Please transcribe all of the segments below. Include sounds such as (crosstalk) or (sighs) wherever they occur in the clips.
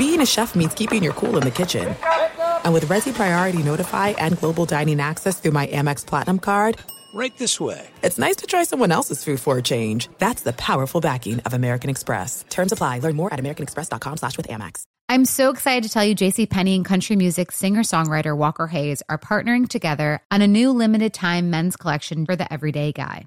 being a chef means keeping your cool in the kitchen. And with Resy Priority Notify and Global Dining Access through my Amex Platinum card, right this way. It's nice to try someone else's food for a change. That's the powerful backing of American Express. Terms apply. Learn more at americanexpress.com slash with Amex. I'm so excited to tell you JC Penney and country music singer-songwriter Walker Hayes are partnering together on a new limited time men's collection for the everyday guy.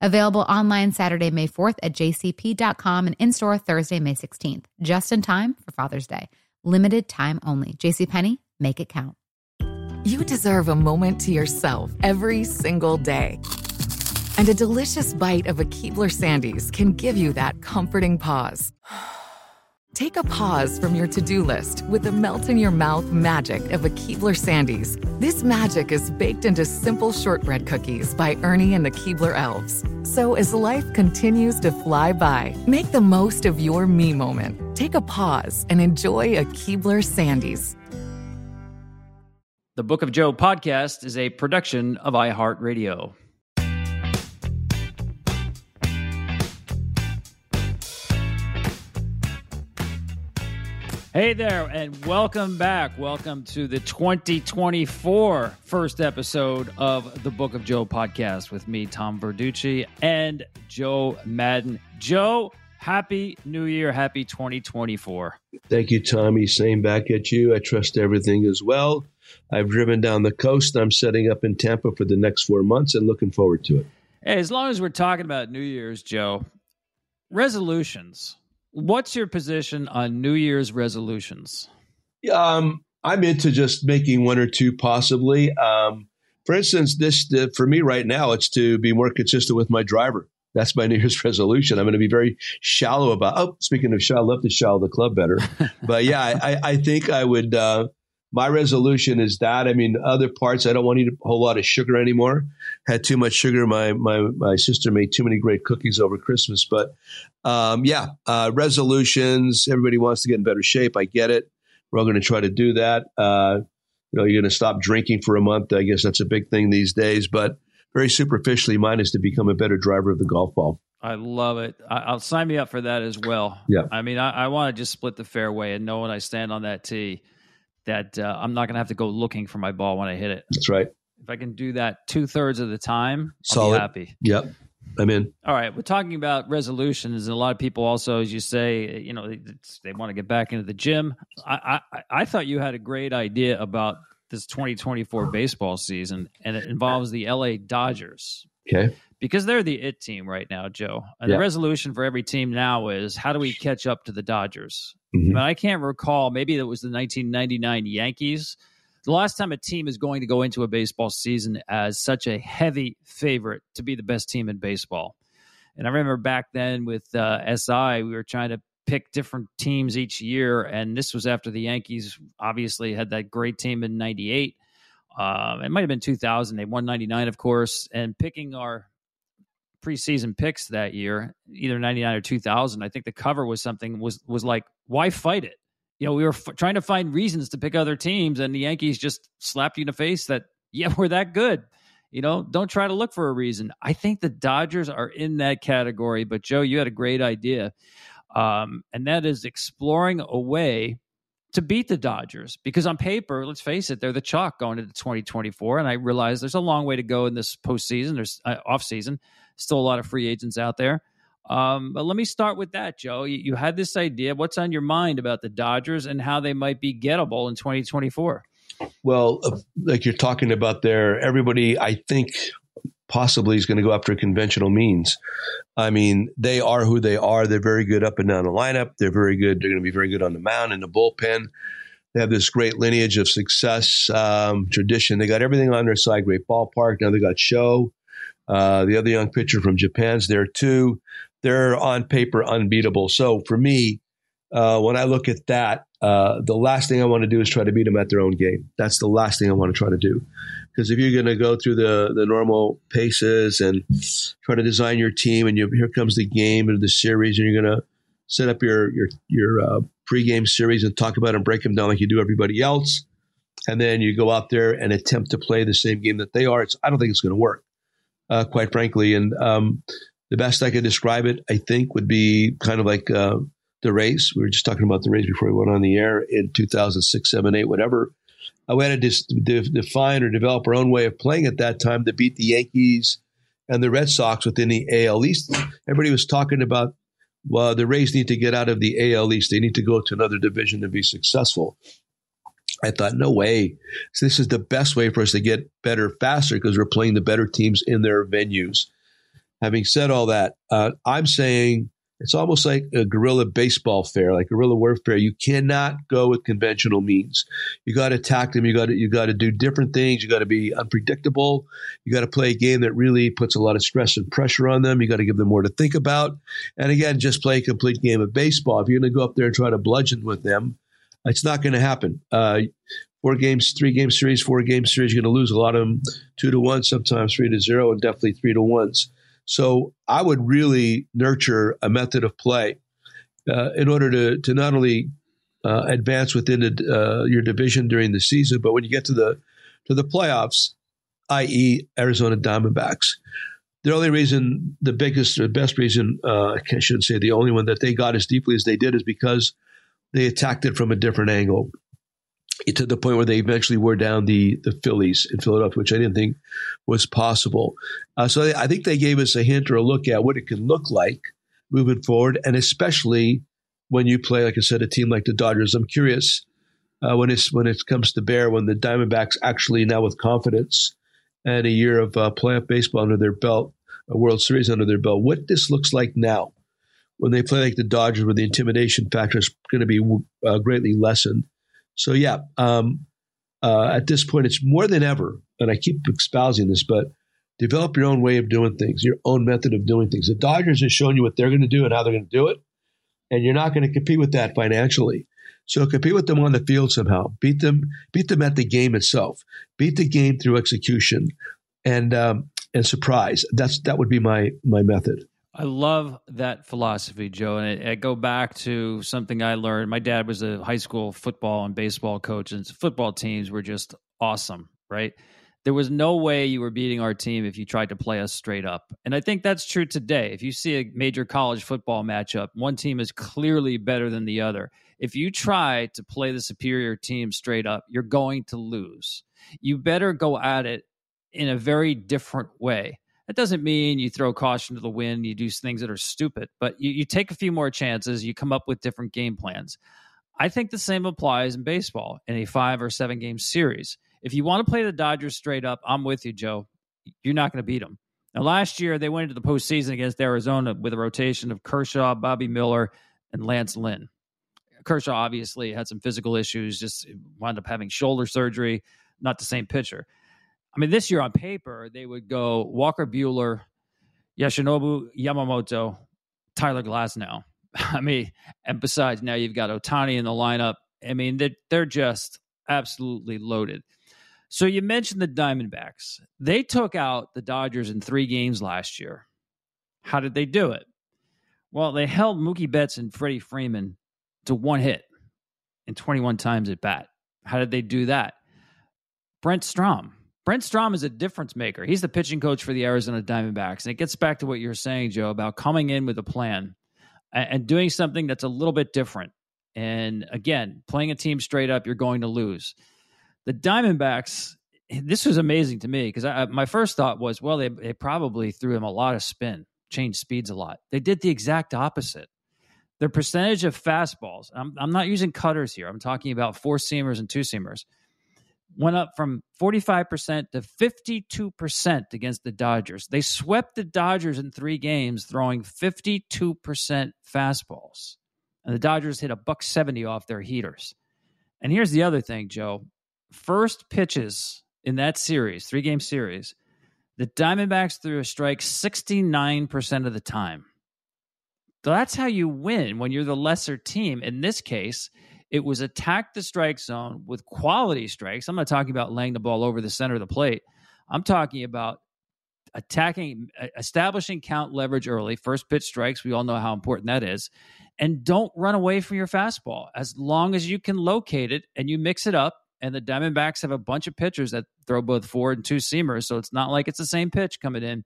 Available online Saturday, May 4th at jcp.com and in store Thursday, May 16th, just in time for Father's Day. Limited time only. JCPenney, make it count. You deserve a moment to yourself every single day. And a delicious bite of a Keebler Sandies can give you that comforting pause. (sighs) Take a pause from your to do list with the melt in your mouth magic of a Keebler Sandies. This magic is baked into simple shortbread cookies by Ernie and the Keebler Elves. So as life continues to fly by, make the most of your me moment. Take a pause and enjoy a Keebler Sandies. The Book of Joe podcast is a production of iHeartRadio. Hey there, and welcome back. Welcome to the 2024 first episode of the Book of Joe podcast with me, Tom Verducci, and Joe Maddon. Joe, happy new year. Happy 2024. Thank you, Tommy. Same back at you. I trust everything is well. I've driven down the coast. I'm setting up in Tampa for the next four months and looking forward to it. Hey, as long as we're talking about New Year's, Joe, resolutions What's your position on New Year's resolutions? Um, I'm into just making one or two, possibly. Um, for instance, this for me right now, it's to be more consistent with my driver. That's my (laughs) New Year's resolution. I'm going to be very shallow about. Oh, speaking of shallow, I love to shallow the club better. (laughs) but yeah, I, I think I would. Uh, my resolution is that. I mean, other parts, I don't want to eat a whole lot of sugar anymore. Had too much sugar. My my my sister made too many great cookies over Christmas. But um, yeah, uh, resolutions. Everybody wants to get in better shape. I get it. We're all going to try to do that. Uh, you know, you're going to stop drinking for a month. I guess that's a big thing these days. But very superficially, mine is to become a better driver of the golf ball. I love it. I, will sign me up for that as well. Yeah. I mean, I, I want to just split the fairway and know when I stand on that tee that uh, I'm not going to have to go looking for my ball when I hit it. That's right. If I can do that two thirds of the time, I'll be happy. Yep. I'm in. All right. We're talking about resolutions, and a lot of people also, as you say, you know, they, they want to get back into the gym. I, I, I thought you had a great idea about this 2024 baseball season, and it involves the LA Dodgers. Okay. Because they're the it team right now, Joe. And yeah. the resolution for every team now is how do we catch up to the Dodgers? Mm-hmm. But I can't recall. Maybe it was the 1999 Yankees. The last time a team is going to go into a baseball season as such a heavy favorite to be the best team in baseball. And I remember back then with uh, SI, we were trying to pick different teams each year. And this was after the Yankees obviously had that great team in 98. Um, it might have been 2000. They won 99, of course. And picking our preseason picks that year, either 99 or 2000, I think the cover was something was was like why fight it? You know, we were f- trying to find reasons to pick other teams, and the Yankees just slapped you in the face that, (laughs) yeah, we're that good. You know, don't try to look for a reason. I think the Dodgers are in that category. But, Joe, you had a great idea. Um, and that is exploring a way to beat the Dodgers because on paper, let's face it, they're the chalk going into 2024. And I realize there's a long way to go in this postseason. There's uh, off season, still a lot of free agents out there. Um, but let me start with that, Joe. You, you, had this idea. What's on your mind about the Dodgers and how they might be gettable in 2024? Well, uh, like you're talking about there, everybody, I think, possibly is going to go after conventional means. I mean, they are who they are. They're very good up and down the lineup. They're very good. They're going to be very good on the mound and the bullpen. They have this great lineage of success, um, tradition. They got everything on their side. Great ballpark. Now they got Sho. Uh, the other young pitcher from Japan's there too they're on paper unbeatable. So for me, uh, when I look at that, uh, the last thing I want to do is try to beat them at their own game. That's the last thing I want to try to do. Because if you're going to go through the, the normal paces and try to design your team, and you, here comes the game or the series, and you're going to set up your your your uh, pregame series and talk about and break them down like you do everybody else, and then you go out there and attempt to play the same game that they are. It's I don't think it's going to work, uh, quite frankly. And um, the best I could describe it, I think, would be kind of like uh, the Rays. We were just talking about the race before we went on the air in 2006, 7, 8, whatever. Uh, we had to just de- define or develop our own way of playing at that time to beat the Yankees and the Red Sox within the AL East. Everybody was talking about, well, the Rays need to get out of the AL East. They need to go to another division to be successful. I thought, no way. So this is the best way for us to get better faster because we're playing the better teams in their venues. Having said all that, uh, I'm saying it's almost like a guerrilla baseball fair, like guerrilla warfare. You cannot go with conventional means. You got to attack them. You got to you got to do different things. You got to be unpredictable. You got to play a game that really puts a lot of stress and pressure on them. You got to give them more to think about. And again, just play a complete game of baseball. If you're going to go up there and try to bludgeon with them, it's not going to happen. Uh, four games, three game series, four game series. You're going to lose a lot of them two to one, sometimes three to zero, and definitely three to ones. So I would really nurture a method of play uh, in order to to not only uh, advance within the, uh, your division during the season, but when you get to the to the playoffs, i.e., Arizona Diamondbacks, the only reason, the biggest, the best reason, uh, I shouldn't say the only one that they got as deeply as they did is because they attacked it from a different angle to the point where they eventually wore down the the Phillies in Philadelphia, which I didn't think was possible. Uh, so I think they gave us a hint or a look at what it can look like moving forward, and especially when you play, like I said, a team like the Dodgers. I'm curious uh, when it's when it comes to bear when the Diamondbacks actually now with confidence and a year of uh, playoff baseball under their belt, a World Series under their belt, what this looks like now when they play like the Dodgers, where the intimidation factor is going to be uh, greatly lessened so yeah, um, uh, at this point, it's more than ever, and I keep espousing this, but develop your own way of doing things, your own method of doing things. The Dodgers have shown you what they're going to do and how they're going to do it, and you're not going to compete with that financially. So compete with them on the field somehow. Beat them, beat them at the game itself. Beat the game through execution and um, and surprise. That's that would be my my method. I love that philosophy, Joe. And I, I, go back to something I learned. My dad was a high school football and baseball coach, and football teams were just awesome, right? There was no way you were beating our team if you tried to play us straight up. And I think that's true today. If you see a major college football matchup, one team is clearly better than the other. If you try to play the superior team straight up, you're going to lose. You better go at it in a very different way that doesn't mean you throw caution to the wind, you do things that are stupid, but you, you take a few more chances, you come up with different game plans. I think the same applies in baseball in a five or seven game series. If you want to play the Dodgers straight up, I'm with you, Joe. You're not going to beat them. Now, last year, they went into the postseason against Arizona with a rotation of Kershaw, Bobby Miller, and Lance Lynn. Kershaw obviously had some physical issues, just wound up having shoulder surgery, not the same pitcher. I mean, this year on paper, they would go Walker Buehler, Yoshinobu Yamamoto, Tyler Glasnow. (laughs) I mean, and besides, now you've got Ohtani in the lineup. I mean, they're, they're just absolutely loaded. So you mentioned the Diamondbacks. They took out the Dodgers in three games last year. How did they do it? Well, they held Mookie Betts and Freddie Freeman to one hit and 21 times at bat. How did they do that? Brent Strom Brent Strom is a difference maker. He's the pitching coach for the Arizona Diamondbacks. And it gets back to what you're saying, Joe, about coming in with a plan and, doing something that's a little bit different. And again, playing a team straight up, you're going to lose. The Diamondbacks, this was amazing to me because my first thought was, well, they, they probably threw him a lot of spin, changed speeds a lot. They did the exact opposite. Their percentage of fastballs, I'm, I'm not using cutters here, I'm talking about four seamers and two seamers went up from 45% to 52% against the Dodgers. They swept the Dodgers in three games, throwing 52% fastballs. And the Dodgers hit a buck 70 off their heaters. And here's the other thing, Joe. First pitches in that series, three game series, the Diamondbacks threw a strike 69% of the time. So that's how you win when you're the lesser team. In this case, It was attack the strike zone with quality strikes. I'm not talking about laying the ball over the center of the plate. I'm talking about attacking, establishing count leverage early, first pitch strikes. We all know how important that is. And don't run away from your fastball as long as you can locate it and you mix it up. And the Diamondbacks have a bunch of pitchers that throw both forward and two seamers. So it's not like it's the same pitch coming in.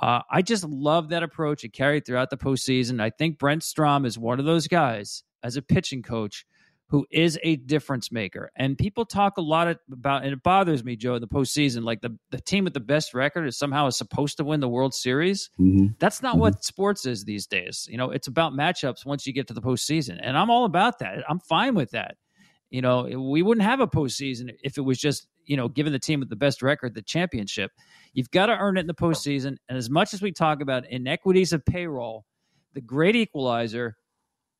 Uh, I just love that approach. It carried throughout the postseason. I think Brent Strom is one of those guys as a pitching coach who is a difference maker. And people talk a lot about, and it bothers me, Joe, in the postseason, like the, the team with the best record is somehow is supposed to win the World Series. Mm-hmm. That's not mm-hmm. what sports is these days. You know, it's about matchups once you get to the postseason. And I'm all about that. I'm fine with that. You know, we wouldn't have a postseason if it was just, you know, giving the team with the best record the championship. You've got to earn it in the postseason. And as much as we talk about inequities of payroll, the great equalizer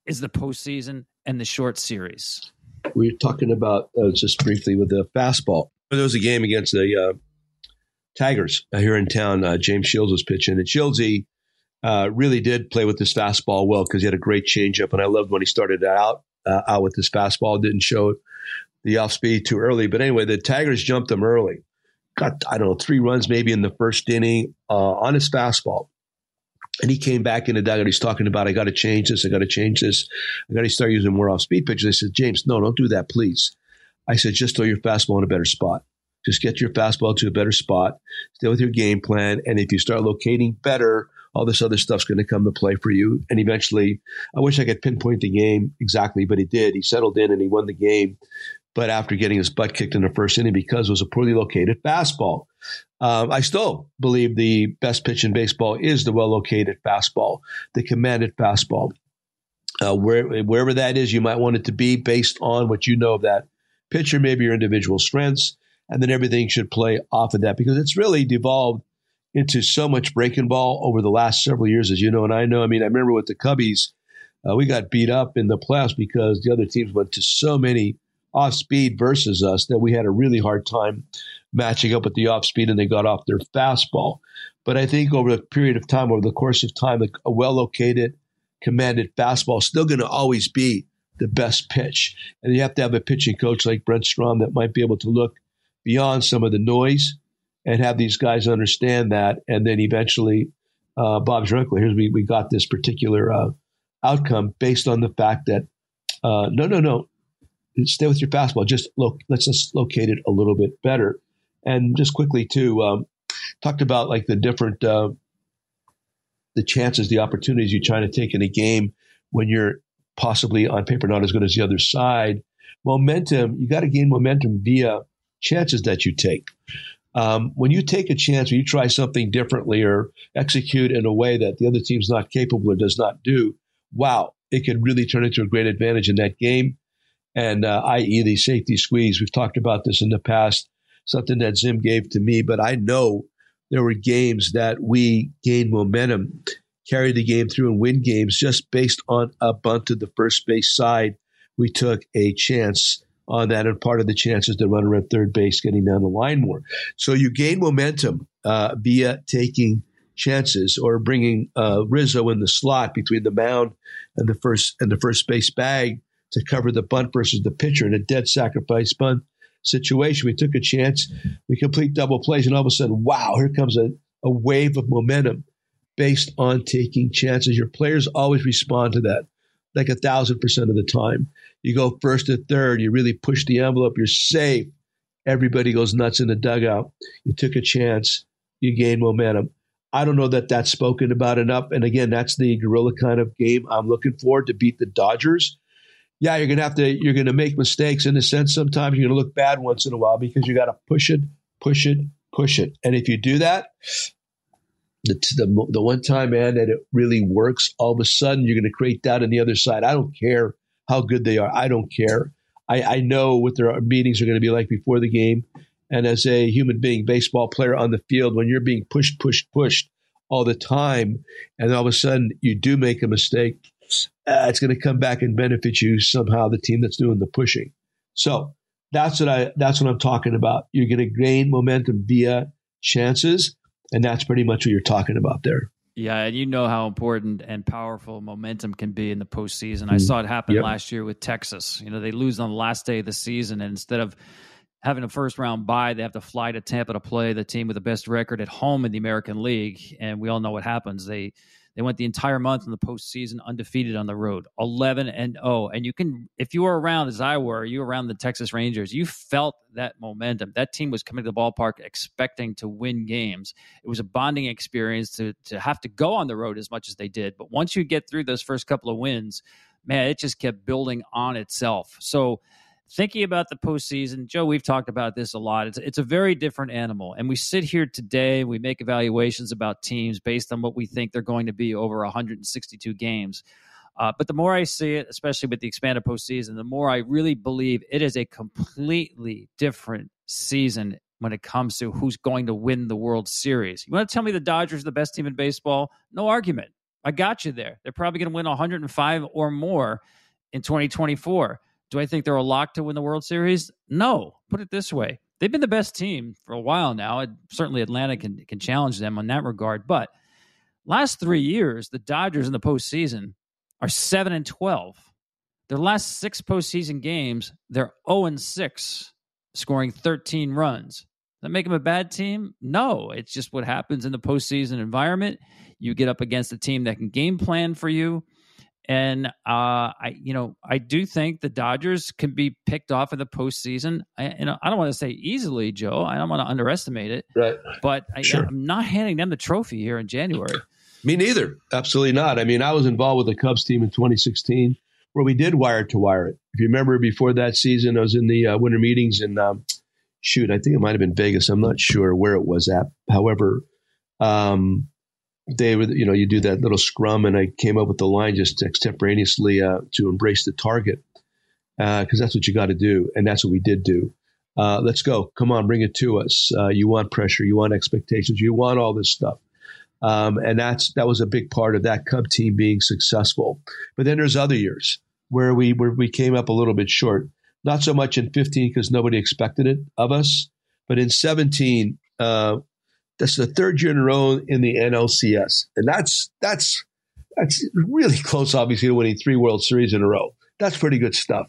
is the postseason and the short series. We are talking about uh, just briefly with the fastball. There was a game against the uh, Tigers uh, here in town. Uh, James Shields was pitching, and Shieldsy uh, really did play with his fastball well because he had a great changeup, and I loved when he started out uh, out with his fastball. Didn't show the off speed too early, but anyway, the Tigers jumped him early. Got I don't know three runs maybe in the first inning on his fastball. And he came back in the dugout. He's talking about, I got to change this. I got to change this. I got to start using more off speed pitches. I said, James, no, don't do that, please. I said, just throw your fastball in a better spot. Just get your fastball to a better spot. Stay with your game plan. And if you start locating better, all this other stuff's going to come to play for you. And eventually, I wish I could pinpoint the game exactly, but he did. He settled in and he won the game. But after getting his butt kicked in the first inning because it was a poorly located fastball. Um, I still believe the best pitch in baseball is the well located fastball, the commanded fastball. Uh, where, wherever that is, you might want it to be based on what you know of that pitcher, maybe your individual strengths, and then everything should play off of that because it's really devolved into so much breaking ball over the last several years, as you know, and I know. I mean, I remember with the Cubbies, uh, we got beat up in the playoffs because the other teams went to so many off speed versus us that we had a really hard time matching up with the off speed and they got off their fastball. But I think over a period of time, over the course of time, a well located, commanded fastball is still going to always be the best pitch. And you have to have a pitching coach like Brent Strom that might be able to look beyond some of the noise and have these guys understand that. And then eventually, uh, Bob Zrunkler, here's we, we got this particular uh, outcome based on the fact that uh, no, no, no, stay with your fastball. Just look, let's just locate it a little bit better. And just quickly too, um, talked about like the different uh, the chances, the opportunities you're trying to take in a game when you're possibly on paper not as good as the other side. Momentum, you got to gain momentum via chances that you take. Um, when you take a chance, when you try something differently or execute in a way that the other team's not capable or does not do, wow, it can really turn into a great advantage in that game. And uh, i.e., the safety squeeze. We've talked about this in the past something that Zim gave to me, but I know there were games that we gained momentum, carried the game through and win games just based on a bunt to the first base side. We took a chance on that, and part of the chances to run around third base, getting down the line more. So you gain momentum uh, via taking chances or bringing uh, Rizzo in the slot between the mound and the first and the first base bag to cover the bunt versus the pitcher in a dead sacrifice bunt situation. We took a chance. We complete double plays, and all of a sudden, wow, here comes a, a wave of momentum based on taking chances. Your players always respond to that like a thousand percent of the time. You go first to third, you really push the envelope, you're safe. Everybody goes nuts in the dugout. You took a chance, you gain momentum. I don't know that that's spoken about enough. And again, that's the guerrilla kind of game I'm looking for to beat the Dodgers yeah, you're gonna have to you're gonna make mistakes in a sense. Sometimes you're gonna look bad once in a while because you got to push it, push it, push it. And if you do that, the, the the one time, man, that it really works, all of a sudden you're gonna create doubt on the other side. I don't care how good they are. I don't care. I, I know what their meetings are going to be like before the game. And as a human being, baseball player on the field, when you're being pushed, pushed, pushed all the time, and all of a sudden you do make a mistake, uh, it's going to come back and benefit you somehow. The team that's doing the pushing. So that's what I that's what I'm talking about. You're going to gain momentum via chances, and that's pretty much what you're talking about there. Yeah, and you know how important and powerful momentum can be in the postseason. Mm-hmm. I saw it happen yep. last year with Texas. You know, they lose on the last day of the season, and instead of having a first round bye, they have to fly to Tampa to play the team with the best record at home in the American League. And we all know what happens. They they went the entire month in the postseason undefeated on the road, 11 and 0. And you can, if you were around as I were, you were around the Texas Rangers, you felt that momentum. That team was coming to the ballpark expecting to win games. It was a bonding experience to, to have to go on the road as much as they did. But once you get through those first couple of wins, man, it just kept building on itself. So, thinking about the postseason, Joe, we've talked about this a lot. It's, it's a very different animal. And we sit here today, we make evaluations about teams based on what we think they're going to be over 162 games. Uh, but the more I see it, especially with the expanded postseason, the more I really believe it is a completely different season when it comes to who's going to win the World Series. You want to tell me the Dodgers are the best team in baseball? No argument. I got you there. They're probably going to win 105 or more in 2024. Do I think they're a lock to win the World Series? No. Put it this way: they've been the best team for a while now. certainly, Atlanta can can challenge them on that regard. But last three years, the Dodgers in the postseason are seven and twelve. Their last six postseason games, they're 0 and six, scoring thirteen runs. Does that make them a bad team? No. It's just what happens in the postseason environment. You get up against a team that can game plan for you and uh, I, you know, I do think the Dodgers can be picked off in the postseason. I, you know, I don't want to say easily, Joe. I don't want to underestimate it. Right. But I, sure. I'm not handing them the trophy here in January. Me neither. Absolutely not. I mean, I was involved with the Cubs team in 2016 where we did wire to wire it. If you remember before that season, I was in the uh, winter meetings and um, shoot, I think it might have been Vegas. I'm not sure where it was at. However, um, were, you know, you do that little scrum, and I came up with the line just extemporaneously uh, to embrace the target because uh, that's what you got to do, and that's what we did do. Uh, let's go. Come on, bring it to us. Uh, you want pressure, you want expectations, you want all this stuff, um, and that's that was a big part of that Cub team being successful. But then there's other years where we where we came up a little bit short. Not so much in 15 because nobody expected it of us, but in 17, uh, that's the third year in a row in the NLCS, and that's that's that's really close, obviously, to winning three World Series in a row. That's pretty good stuff.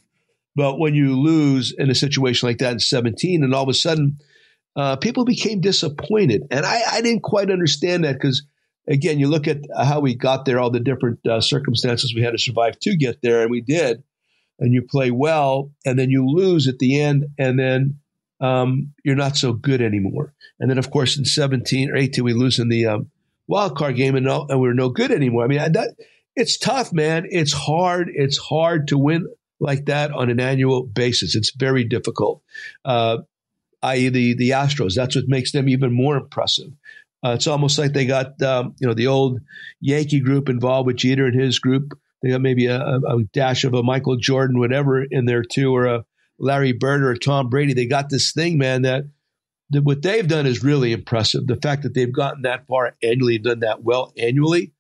But when you lose in a situation like that in 17, and all of a sudden uh, people became disappointed, and I, I didn't quite understand that because again, you look at how we got there, all the different uh, circumstances we had to survive to get there, and we did. And you play well, and then you lose at the end, and then um, you're not so good anymore. And then, of course, in 17 or 18, we lose in the um, wild card game and, no, and we're no good anymore. I mean, that, it's tough, man. It's hard. It's hard to win like that on an annual basis. It's very difficult. Uh, i.e., the the Astros. That's what makes them even more impressive. Uh, it's almost like they got um, you know the old Yankee group involved with Jeter and his group. They got maybe a, a dash of a Michael Jordan, whatever, in there too, or a Larry Bird or Tom Brady. They got this thing, man, that, that what they've done is really impressive. The fact that they've gotten that far annually and done that well annually,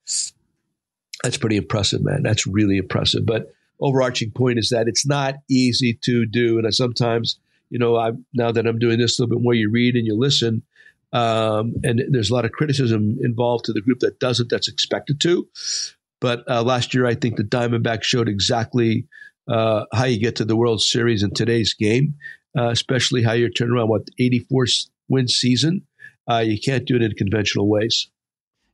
that's pretty impressive, man. That's really impressive. But overarching point is that it's not easy to do. And I sometimes, you know, I now that I'm doing this a little bit more, you read and you listen. Um, and there's a lot of criticism involved to the group that doesn't, that's expected to. But uh, last year, I think the Diamondbacks showed exactly uh, how you get to the World Series in today's game, uh, especially how you turn around what 84 win season. Uh, you can't do it in conventional ways.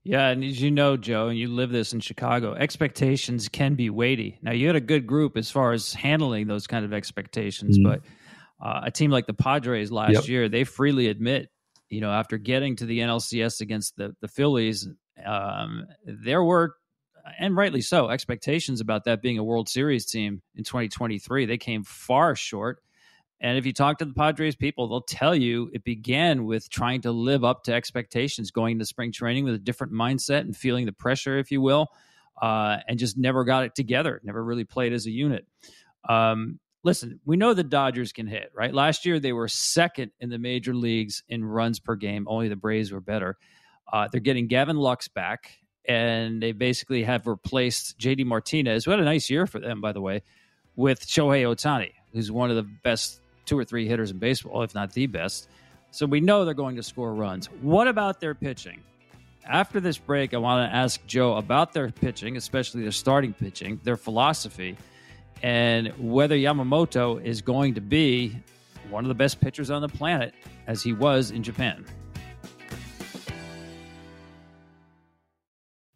Yeah, and as you know, Joe, and you live this in Chicago, expectations can be weighty. Now, you had a good group as far as handling those kind of expectations, mm-hmm. but uh, a team like the Padres last yep. year, they freely admit, you know, after getting to the NLCS against the the Phillies, um, there were and rightly so, expectations about that being a World Series team in 2023. They came far short. And if you talk to the Padres people, they'll tell you it began with trying to live up to expectations, going to spring training with a different mindset and feeling the pressure, if you will, uh, and just never got it together, never really played as a unit. Um, listen, we know the Dodgers can hit, right? Last year, they were second in the major leagues in runs per game. Only the Braves were better. Uh, they're getting Gavin Lux back and they basically have replaced JD Martinez, who had a nice year for them, by the way, with Shohei Ohtani, who's one of the best two or three hitters in baseball, if not the best. So we know they're going to score runs. What about their pitching? After this break, I want to ask Joe about their pitching, especially their starting pitching, their philosophy, and whether Yamamoto is going to be one of the best pitchers on the planet as he was in Japan.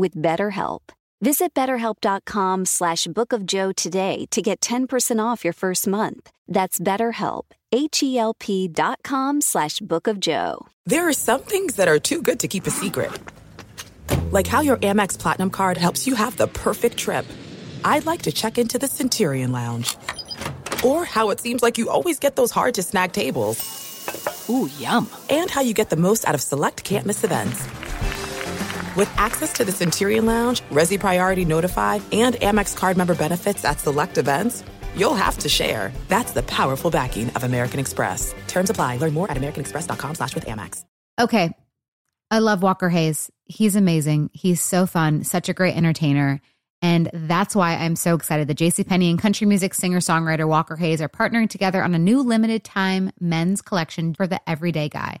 with BetterHelp. Visit betterhelp.com slash bookofjoe today to get 10% off your first month. That's betterhelp, H-E-L-P dot com slash bookofjoe. There are some things that are too good to keep a secret. Like how your Amex Platinum card helps you have the perfect trip. I'd like to check into the Centurion Lounge. Or how it seems like you always get those hard-to-snag tables. Ooh, yum. And how you get the most out of select can't-miss events. With access to the Centurion Lounge, Resy Priority Notify, and Amex card member benefits at select events, you'll have to share. That's the powerful backing of American Express. Terms apply. Learn more at americanexpress.com slash with Amex. Okay. I love Walker Hayes. He's amazing. He's so fun, such a great entertainer. And that's why I'm so excited that JCPenney and country music singer-songwriter Walker Hayes are partnering together on a new limited time men's collection for the everyday guy.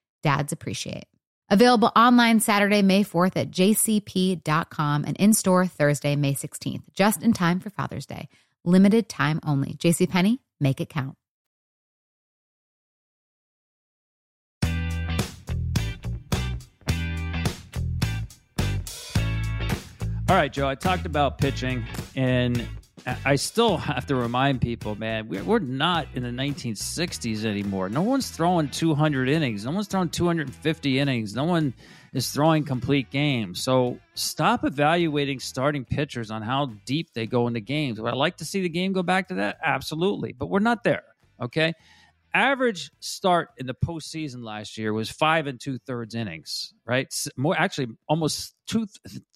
dads appreciate. Available online Saturday, May 4th at jcp.com and in store Thursday, May 16th, just in time for Father's Day. Limited time only. JCPenney, make it count. All right, Joe, I talked about pitching, and I still have to remind people, man, we're, we're not in the 1960s anymore. No one's throwing 200 innings. No one's throwing 250 innings. No one is throwing complete games. So stop evaluating starting pitchers on how deep they go into games. Would I like to see the game go back to that? Absolutely. But we're not there. Okay average start in the postseason last year was five and two thirds innings, right? More actually, almost two,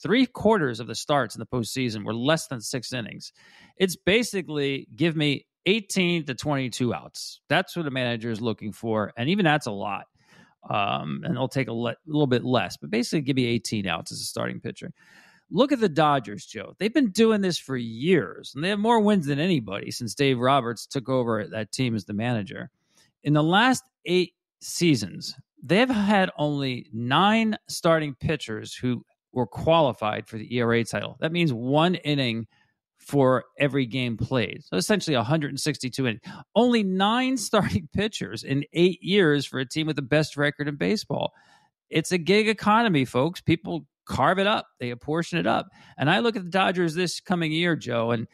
three quarters of the starts in the postseason were less than six innings. It's basically give me 18 to 22 outs. That's what a manager is looking for. And even that's a lot. Um, and they'll take a le- little bit less, but basically give me 18 outs as a starting pitcher. Look at the Dodgers, Joe. They've been doing this for years, and they have more wins than anybody since Dave Roberts took over that team as the manager. In the last eight seasons, they've had only nine starting pitchers who were qualified for the ERA title. That means one inning for every game played. So essentially 162 innings. Only nine (laughs) starting pitchers in eight years for a team with the best record in baseball. It's a gig economy, folks. People carve it up, they apportion it up. And I look at the Dodgers this coming year, Joe, and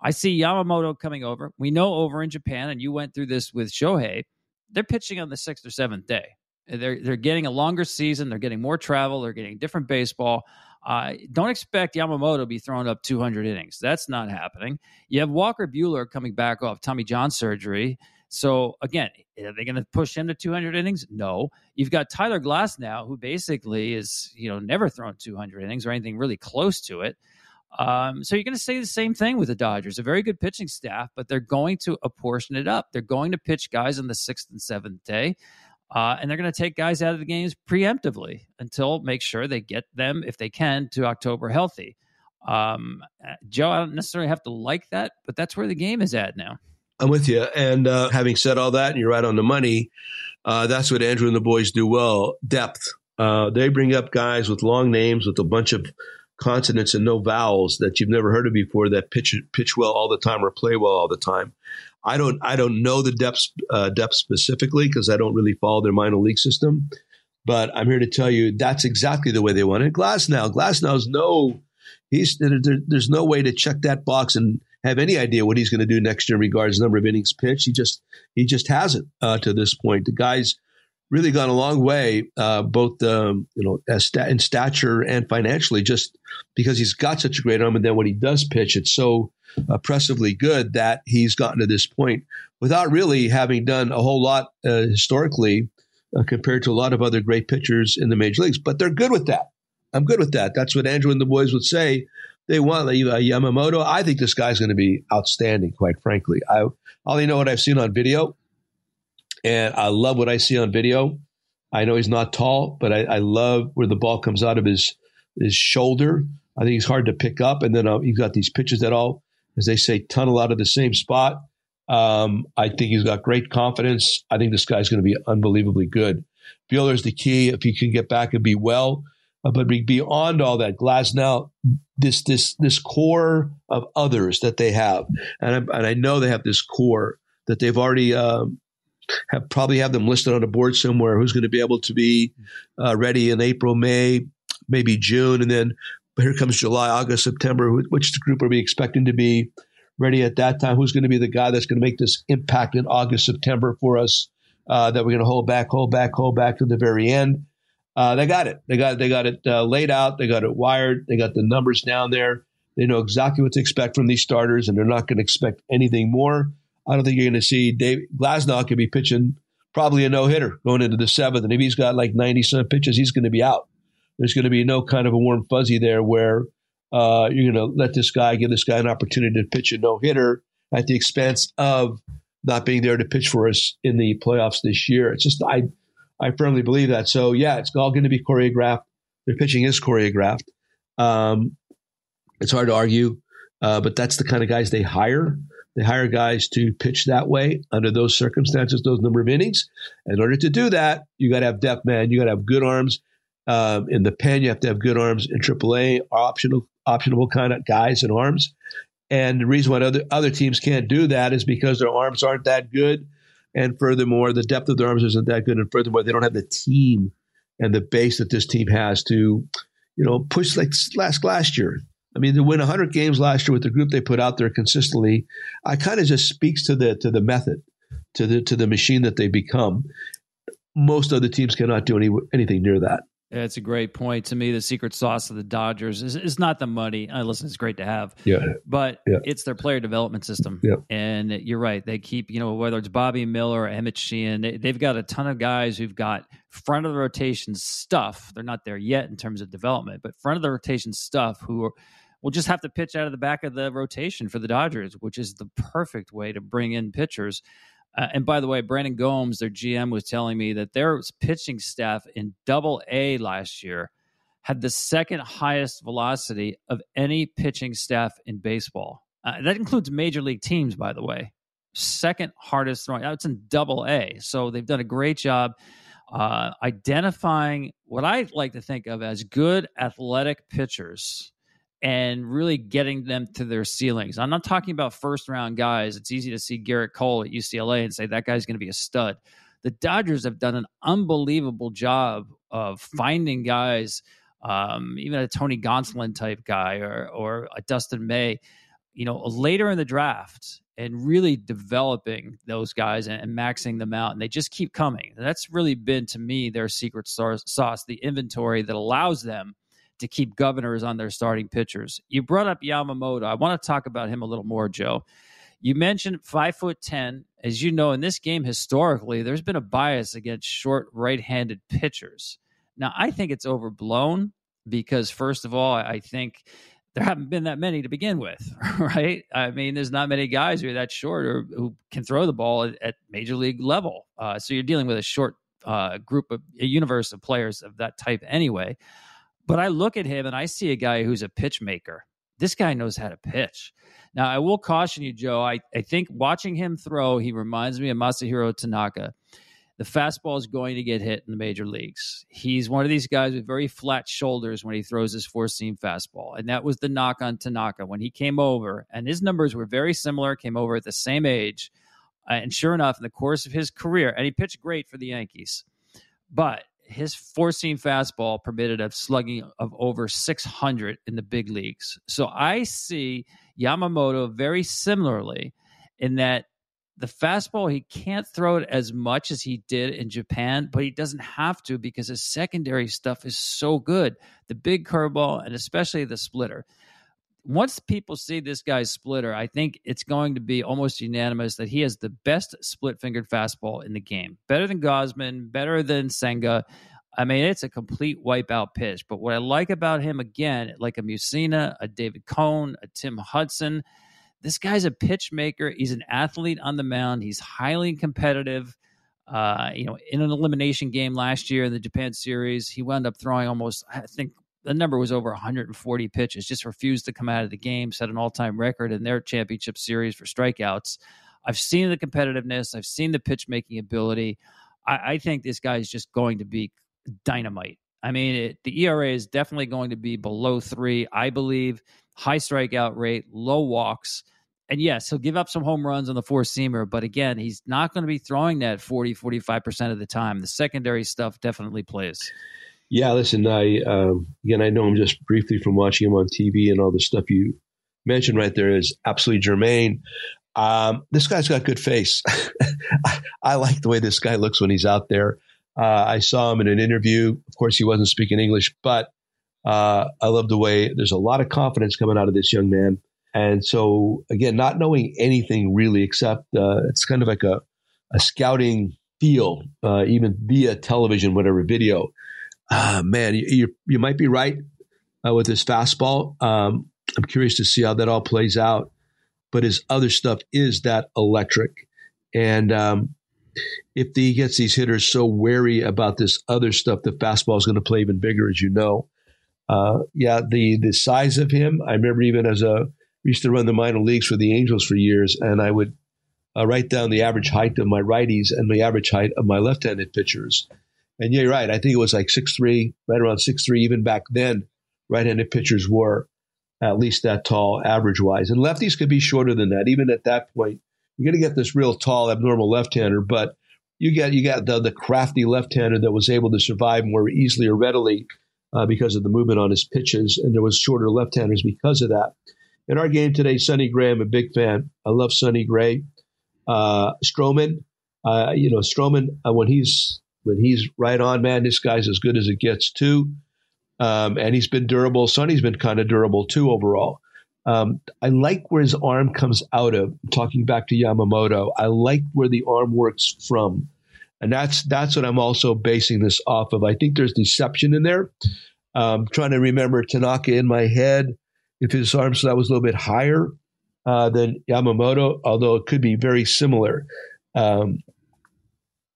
I see Yamamoto coming over. We know over in Japan, and you went through this with Shohei they're pitching on the sixth or seventh day. They're they're getting a longer season. They're getting more travel. They're getting different baseball. Uh, don't expect Yamamoto to be throwing up 200 innings. That's not happening. You have Walker Buehler coming back off Tommy John surgery. So again, are they going to push him to 200 innings? No. You've got Tyler Glasnow who basically is you know never thrown 200 innings or anything really close to it. Um, so you're going to say the same thing with the Dodgers. A very good pitching staff, but they're going to apportion it up. They're going to pitch guys on the sixth and seventh day. Uh, and they're going to take guys out of the games preemptively until make sure they get them, if they can, to October healthy. Um, uh, Joe, I don't necessarily have to like that, but that's where the game is at now. I'm with you. And uh, having said all that, and you're right on the money, uh, that's what Andrew and the boys do well depth. Uh, they bring up guys with long names with a bunch of consonants and no vowels that you've never heard of before that pitch pitch well all the time or play well all the time. I don't I don't know the depth uh, depth specifically because I don't really follow their minor league system, but I'm here to tell you that's exactly the way they want it. Glasnow, Glasnow's no he's there, there's no way to check that box and have any idea what he's going to do next year in regards to number of innings pitched. He just he just hasn't uh, to this point. The guy's really gone a long way, uh, both um, you know in stature and financially, just because he's got such a great arm, and then when he does pitch, it's so oppressively good that he's gotten to this point without really having done a whole lot uh, historically uh, compared to a lot of other great pitchers in the major leagues. But they're good with that. I'm good with that. That's what Andrew and the boys would say. They want uh, Yamamoto. I think this guy's going to be outstanding, quite frankly. I only know what I've seen on video and I love what I see on video. I know he's not tall, but I, I love where the ball comes out of his his shoulder. I think he's hard to pick up, and then uh, he's got these pitches that all, as they say, tunnel out of the same spot. Um, I think he's got great confidence. I think this guy's going to be unbelievably good. Buehler's the key if he can get back and be well. Uh, but beyond all that, Glasnow, this this this core of others that they have, and I, and I know they have this core that they've already um, have probably have them listed on a board somewhere. Who's going to be able to be uh, ready in April, May, maybe June, and then here comes July, August, September. Which group are we expecting to be ready at that time? Who's going to be the guy that's going to make this impact in August, September for us? Uh, that we're going to hold back, hold back, hold back to the very end. Uh, they got it. They got they got it uh, laid out. They got it wired. They got the numbers down there. They know exactly what to expect from these starters, and they're not going to expect anything more. I don't think you're going to see Dave Glasnow could be pitching probably a no hitter going into the seventh. And if he's got like 90 some pitches, he's going to be out. There's going to be no kind of a warm fuzzy there where uh, you're going to let this guy give this guy an opportunity to pitch a no hitter at the expense of not being there to pitch for us in the playoffs this year. It's just I I firmly believe that. So yeah, it's all going to be choreographed. Their pitching is choreographed. Um, it's hard to argue, uh, but that's the kind of guys they hire. They hire guys to pitch that way under those circumstances, those number of innings. In order to do that, you got to have depth, man. You got to have good arms um, in the pen. You have to have good arms in AAA, optional, optionable kind of guys and arms. And the reason why other other teams can't do that is because their arms aren't that good, and furthermore, the depth of their arms isn't that good, and furthermore, they don't have the team and the base that this team has to, you know, push like last last year. I mean, to win 100 games last year with the group they put out there consistently, I kind of just speaks to the to the method, to the to the machine that they become. Most other teams cannot do any anything near that. Yeah, it's a great point. To me, the secret sauce of the Dodgers is, is not the money. I listen, it's great to have. Yeah. But yeah. it's their player development system. Yeah. And you're right. They keep, you know, whether it's Bobby Miller or Emmett Sheehan, they, they've got a ton of guys who've got front of the rotation stuff. They're not there yet in terms of development, but front of the rotation stuff who are will just have to pitch out of the back of the rotation for the Dodgers, which is the perfect way to bring in pitchers. Uh, and by the way, Brandon Gomes, their GM, was telling me that their pitching staff in Double A last year had the second highest velocity of any pitching staff in baseball. Uh, that includes major league teams, by the way. Second hardest throwing. It's in Double A, so they've done a great job uh, identifying what I like to think of as good athletic pitchers and really getting them to their ceilings. I'm not talking about first round guys. It's easy to see Gerrit Cole at UCLA and say that guy's going to be a stud. The Dodgers have done an unbelievable job of finding guys, um, even a Tony Gonsolin type guy or or a Dustin May, you know, later in the draft and really developing those guys and, and maxing them out. And they just keep coming. That's really been to me their secret sauce, the inventory that allows them to keep governors on their starting pitchers. You brought up Yamamoto. I want to talk about him a little more, Joe. You mentioned five foot ten. As you know, in this game historically, there's been a bias against short right-handed pitchers. Now, I think it's overblown because, first of all, I think there haven't been that many to begin with, (laughs) right? I mean, there's not many guys who are that short or who can throw the ball at, at major league level. Uh, so you're dealing with a short uh, group of a universe of players of that type anyway. But I look at him and I see a guy who's a pitch maker. This guy knows how to pitch. Now, I will caution you, Joe. I, I think watching him throw, he reminds me of Masahiro Tanaka. The fastball is going to get hit in the major leagues. He's one of these guys with very flat shoulders when he throws his four seam fastball. And that was the knock on Tanaka when he came over. And his numbers were very similar, came over at the same age. Uh, and sure enough, in the course of his career, and he pitched great for the Yankees, but his four seam fastball permitted a slugging of over 600 in the big leagues. So I see Yamamoto very similarly in that the fastball he can't throw it as much as he did in Japan, but he doesn't have to because his secondary stuff is so good. The big curveball and especially the splitter. Once people see this guy's splitter, I think it's going to be almost unanimous that he has the best split fingered fastball in the game. Better than Gausman, better than Senga. I mean, it's a complete wipeout pitch. But what I like about him, again, like a Mussina, a David Cone, a Tim Hudson, this guy's a pitch maker. He's an athlete on the mound. He's highly competitive. Uh, you know, in an elimination game last year in the Japan series, he wound up throwing almost, I think the number was over 140 pitches, just refused to come out of the game, set an all time record in their championship series for strikeouts. I've seen the competitiveness, I've seen the pitch making ability. I, I think this guy is just going to be dynamite. I mean, it, the ERA is definitely going to be below three, I believe. High strikeout rate, low walks. And yes, he'll give up some home runs on the four seamer, but again, he's not going to be throwing that 40, 45% of the time. The secondary stuff definitely plays. Yeah, listen, I, um, again, I know him just briefly from watching him on TV and all the stuff you mentioned right there is absolutely germane. Um, this guy's got good face. (laughs) I, I, like the way this guy looks when he's out there. Uh, I saw him in an interview. Of course, he wasn't speaking English, but uh, I love the way there's a lot of confidence coming out of this young man. And so, again, not knowing anything really except uh, it's kind of like a, a scouting feel, uh, even via television, whatever video. Uh, man, you, you, you might be right uh, with his fastball. Um, I'm curious to see how that all plays out. But his other stuff is that electric. And um, if he gets these hitters so wary about this other stuff, the fastball is going to play even bigger, as you know. Uh, yeah, the the size of him. I remember even as a we used to run the minor leagues for the Angels for years, and I would uh, write down the average height of my righties and the average height of my left-handed pitchers. And you're right. I think it was like six three, right around six three. Even back then, right-handed pitchers were at least that tall, average-wise, and lefties could be shorter than that. Even at that point, you're going to get this real tall, abnormal left-hander, but you get you got the, the crafty left-hander that was able to survive more easily or readily uh, because of the movement on his pitches, and there was shorter left-handers because of that. In our game today, Sonny Gray, I'm a big fan. I love Sonny Gray. Uh, Stroman, uh, you know, Stroman uh, when he's when he's right on, man, this guy's as good as it gets too. Um, and he's been durable. Sonny's been kind of durable too overall. Um, I like where his arm comes out of. Talking back to Yamamoto, I like where the arm works from, and that's that's what I'm also basing this off of. I think there's deception in there. Um, trying to remember Tanaka in my head. If his arm slot was a little bit higher uh, than Yamamoto, although it could be very similar, um,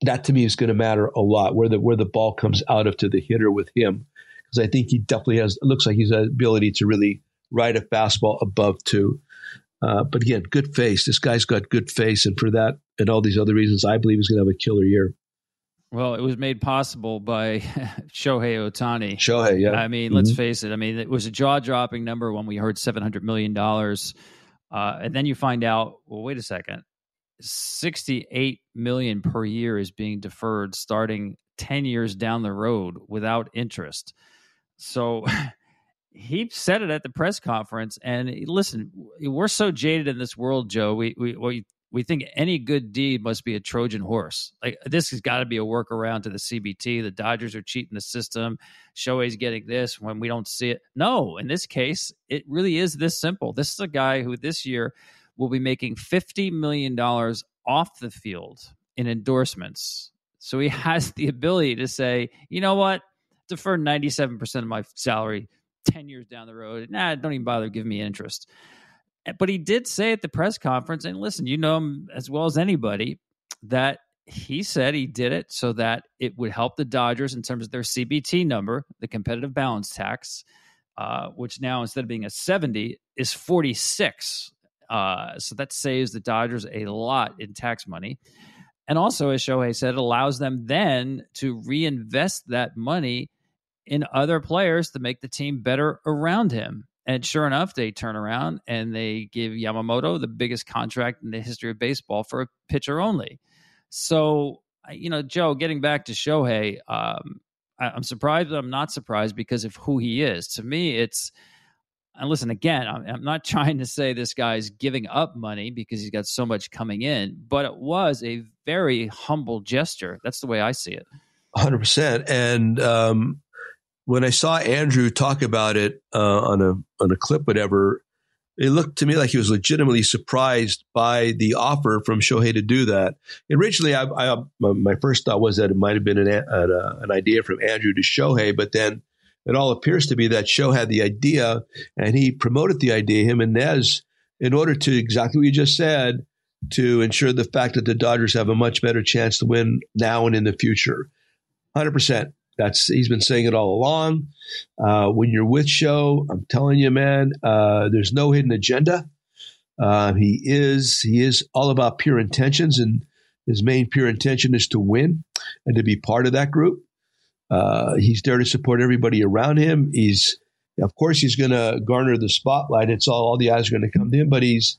that to me is going to matter a lot. Where the where the ball comes out of to the hitter with him, because I think he definitely has. It looks like he's ability to really ride a fastball above two. Uh, but again, good face. This guy's got good face, and for that and all these other reasons, I believe he's going to have a killer year. Well, it was made possible by (laughs) Shohei Ohtani. Shohei, yeah. I mean, mm-hmm. let's face it. I mean, it was a jaw dropping number when we heard seven hundred million dollars, uh, and then you find out. Well, wait a second. 68 million per year is being deferred starting 10 years down the road without interest. So (laughs) he said it at the press conference. And listen, we're so jaded in this world, Joe. We we we, we think any good deed must be a Trojan horse. Like this has got to be a workaround to the CBT. The Dodgers are cheating the system. Shohei's getting this when we don't see it. No, in this case, it really is this simple. This is a guy who this year will be making fifty million dollars off the field in endorsements. So he (laughs) has the ability to say, you know what, defer ninety seven percent of my salary 10 years down the road, nah, don't even bother giving me interest. Eh, but he did say at the press conference, and listen, you know him as well as anybody, that he said he did it so that it would help the Dodgers in terms of their CBT number, the competitive balance tax, uh, which now instead of being a 70 is 46. Uh, so that saves the Dodgers a lot in tax money. And also, as Shohei said, it allows them then to reinvest that money in other players to make the team better around him. And sure enough, they turn around and they give Yamamoto the biggest contract in the history of baseball for a pitcher only. So, you know, Joe, getting back to Shohei, um, I, am surprised, but I'm not surprised because of who he is. To me, it's, and listen, again, I'm, I'm not (laughs) trying to say this guy's giving up money because he's got so much coming in, but it was a very humble gesture. That's the way I see it. 100%. And, um, when I saw Andrew talk about it uh, on a on a clip, whatever, it looked to me like he was legitimately surprised by the offer from Shohei to do that. Originally, I, I, my first thought was that it might have been an, an, uh, an, idea from Andrew to Shohei, but then it all appears to be that Show had the idea and he promoted the idea, him and Nez, in order to exactly what you just said, to ensure the fact that the Dodgers have a much better chance to win now and in the future. 100%. That's he's been saying it all along. Uh, when you're with Show, I'm telling you, man, uh, there's no hidden agenda. Uh, he is he is all about pure intentions, and his main pure intention is to win and to be part of that group. Uh, he's there to support everybody around him. He's of course he's going to garner the spotlight. It's all all the eyes are going to come to him, but he's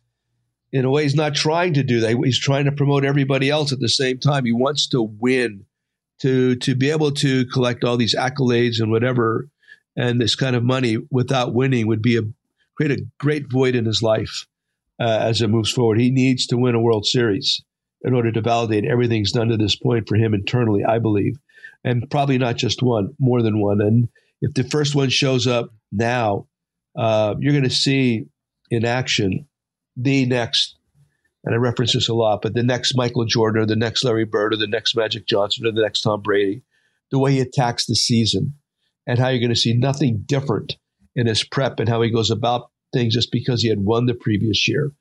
in a way he's not trying to do that. He's trying to promote everybody else at the same time. He wants to win to to be able to collect all these accolades and whatever and this kind of money without winning would be a create a great void in his life uh, as it moves forward. He needs to win a World Series in order to validate everything's done to this point for him internally, I believe, and probably not just one, more than one. And if the first one shows up now, uh, you're going to see in action the next and I reference this a lot, but the next Michael Jordan or the next Larry Bird or the next Magic Johnson or the next Tom Brady, the way he attacks the season and how you're going to see nothing different in his prep and how he goes about things just because he had won the previous year.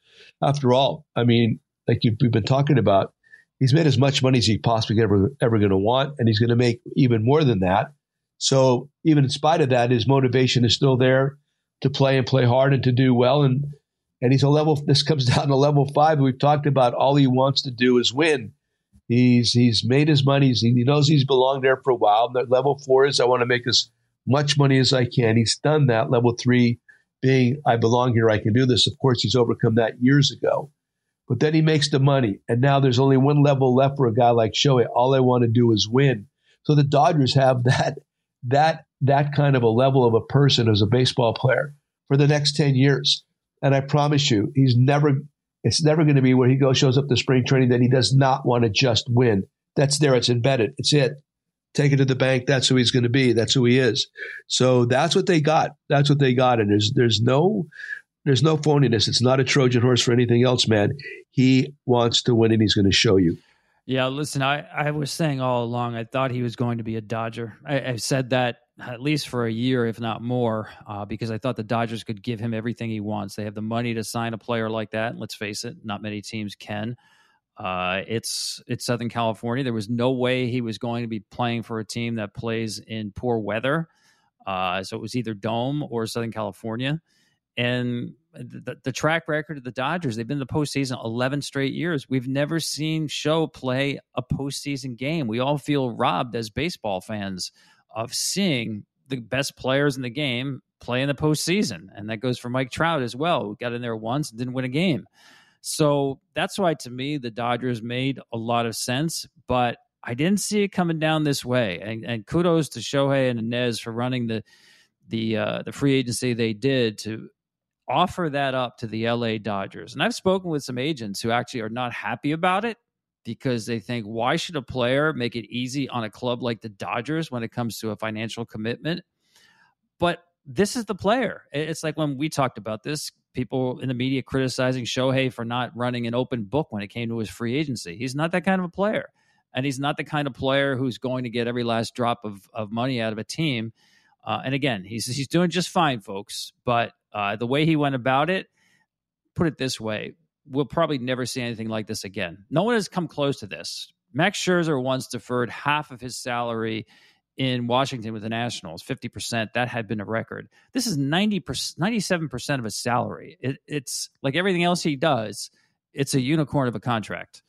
After all, I mean, like we've been talking about, he's made as much money as he possibly ever ever going to want, and he's going to make even more than that. So even in spite of that, his motivation is still there to play and play hard and to do well. And and he's a level. This comes (laughs) down to level five. We've talked about all he wants to do is win. He's he's made his money. he knows he's belonged there for a while. level four is I want to make as much money as I can. He's done that. Level three being I belong here. I can do this. Of course, he's overcome that years ago. But then he makes the money, and now there's only one level left for a guy like Shohei. All I want to do is win. So the Dodgers have (laughs) that that that kind of a level of a person as a baseball player for the next ten years. And I promise you, he's never, it's never going to be where he goes, shows up to spring training that he does not want to just win. That's there. It's embedded. It's it. Take it to the bank. That's who he's going to be. That's who he is. So that's what they got. That's what they got. And there's, there's no, there's no phoniness. It's not a Trojan horse for anything else, man. He wants to win and he's going to show you. Yeah, listen, I, I was saying all along, I thought he was going to be a Dodger. I, said that at least for a year, if not more, uh, because I thought the Dodgers could give him everything he wants. They have the money to sign a player like that. Let's face it, not many teams can. Uh, it's it's Southern California. There was no way he was going to be playing for a team that plays in poor weather. Uh, so it was either Dome or Southern California. And the, the, track record of the Dodgers, they've been in the postseason 11 straight years. We've never seen Show play a postseason game. We all feel robbed as baseball fans of seeing the best players in the game play in the postseason. And that goes for Mike Trout as well, who got in there once and didn't win a game. So that's why, to me, the Dodgers made a lot of sense, but I didn't see it coming down this way. And, and kudos to Shohei and Inez for running the the uh, the free agency they did to offer that up to the LA Dodgers. And I've spoken with some agents who actually are not happy about it because they think why should a player make it easy on a club like the Dodgers when it comes to a financial commitment? But this is the player. It's like when we talked about this, people in the media criticizing Shohei for not running an open book when it came to his free agency. He's not that kind of a player. And he's not the kind of player who's going to get every last drop of, of money out of a team. Uh, and again, he's he's doing just fine, folks. But uh, the way he went about it, put it this way, we'll probably never see anything like this again. No one has come close to this. Max Scherzer once deferred half of his salary in Washington with the Nationals, 50%. That had been a record. This is 90%, 97% of his salary. It, it's like everything else he does, it's a unicorn of a contract.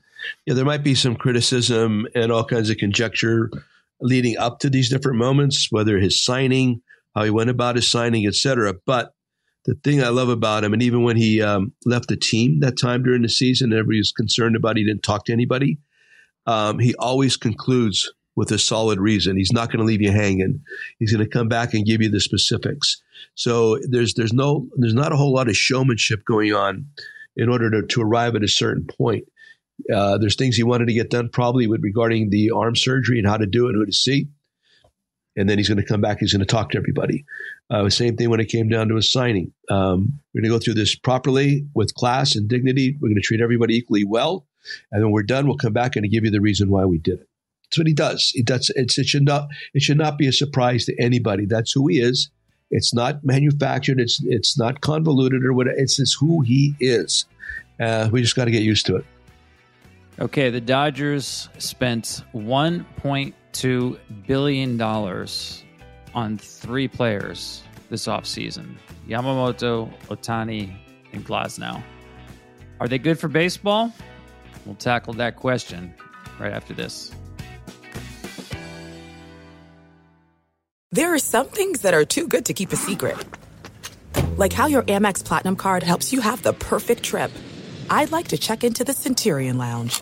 Yeah, there might be some criticism and all kinds of conjecture leading up to these different moments, whether his signing, how he went about his signing, etc. But the thing I love about him, and even when he um, left the team that time during the season, everybody was concerned about he didn't talk to anybody. Um, he always concludes with a solid reason. He's not going to leave you hanging. He's going to come back and give you the specifics. So there's there's no there's not a whole lot of showmanship going on in order to, to arrive at a certain point. Uh, there's things he wanted to get done probably with regarding the arm surgery and how to do it, who to see. And then he's going to come back. He's going to talk to everybody. Uh, same thing when it came down to his signing. Um, we're going to go through this properly with class and dignity. We're going to treat everybody equally well. And when we're done, we'll come back and give you the reason why we did it. That's what he does. He does. It should not. It should not be a surprise to anybody. That's who he is. It's not manufactured. It's it's not convoluted or whatever. It's just who he is. Uh, we just got to get used to it. Okay, the Dodgers spent 1.2 billion dollars on three players this offseason. Yamamoto, Ohtani, and Glasnow. Are they good for baseball? We'll tackle that question right after this. There are some things that are too good to keep a secret. Like how your Amex Platinum card helps you have the perfect trip. I'd like to check into the Centurion Lounge.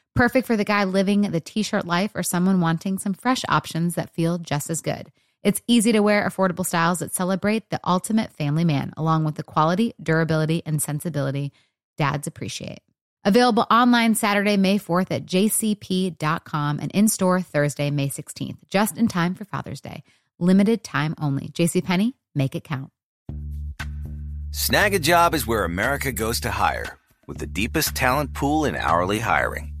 Perfect for the guy living the t shirt life or someone wanting some fresh options that feel just as good. It's easy to wear, affordable styles that celebrate the ultimate family man, along with the quality, durability, and sensibility dads appreciate. Available online Saturday, May 4th at jcp.com and in store Thursday, May 16th, just in time for Father's Day. Limited time only. JCPenney, make it count. Snagajob is where America goes to hire, with the deepest talent pool in hourly hiring.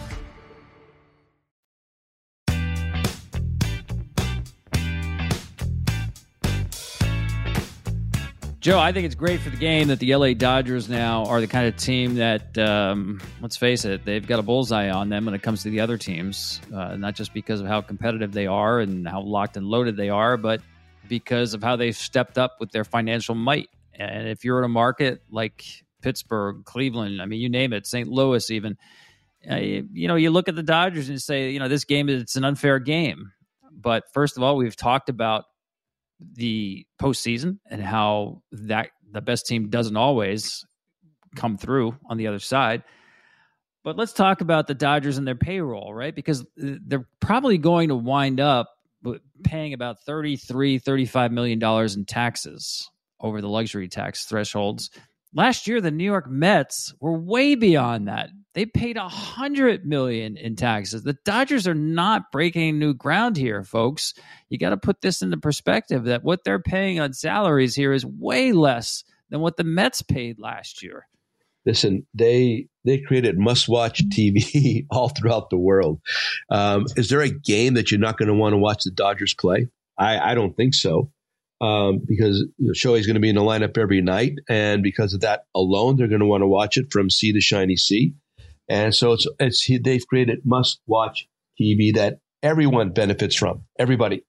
Joe, I think it's great for the game that the LA Dodgers now are the kind of team that, um, let's face it, they've got a bullseye on them when it comes to the other teams. Uh, not just because of how competitive they are and how locked and loaded they are, but because of how they've stepped up with their financial might. And if you're in a market like Pittsburgh, Cleveland, I mean, you name it, St. Louis, even, uh, you know, you look at the Dodgers and say, you know, this game is it's an unfair game. But first of all, we've talked about the postseason and how that the best team doesn't always come through on the other side. But let's talk about the Dodgers and their payroll, right? Because they're probably going to wind up paying about 33, 35 million dollars in taxes over the luxury tax thresholds. Last year the New York Mets were way beyond that. They paid a hundred million in taxes. The Dodgers are not breaking new ground here, folks. You got to put this into perspective that what they're paying on salaries here is way less than what the Mets paid last year. Listen, they they created must-watch TV (laughs) all throughout the world. Um, is there a game that you're not going to want to watch the Dodgers play? I, I don't think so, um, because Shohei's going to be in the lineup every night, and because of that alone, they're going to want to watch it from sea to shiny sea. And so it's it's they've created must-watch TV that everyone benefits from. Everybody,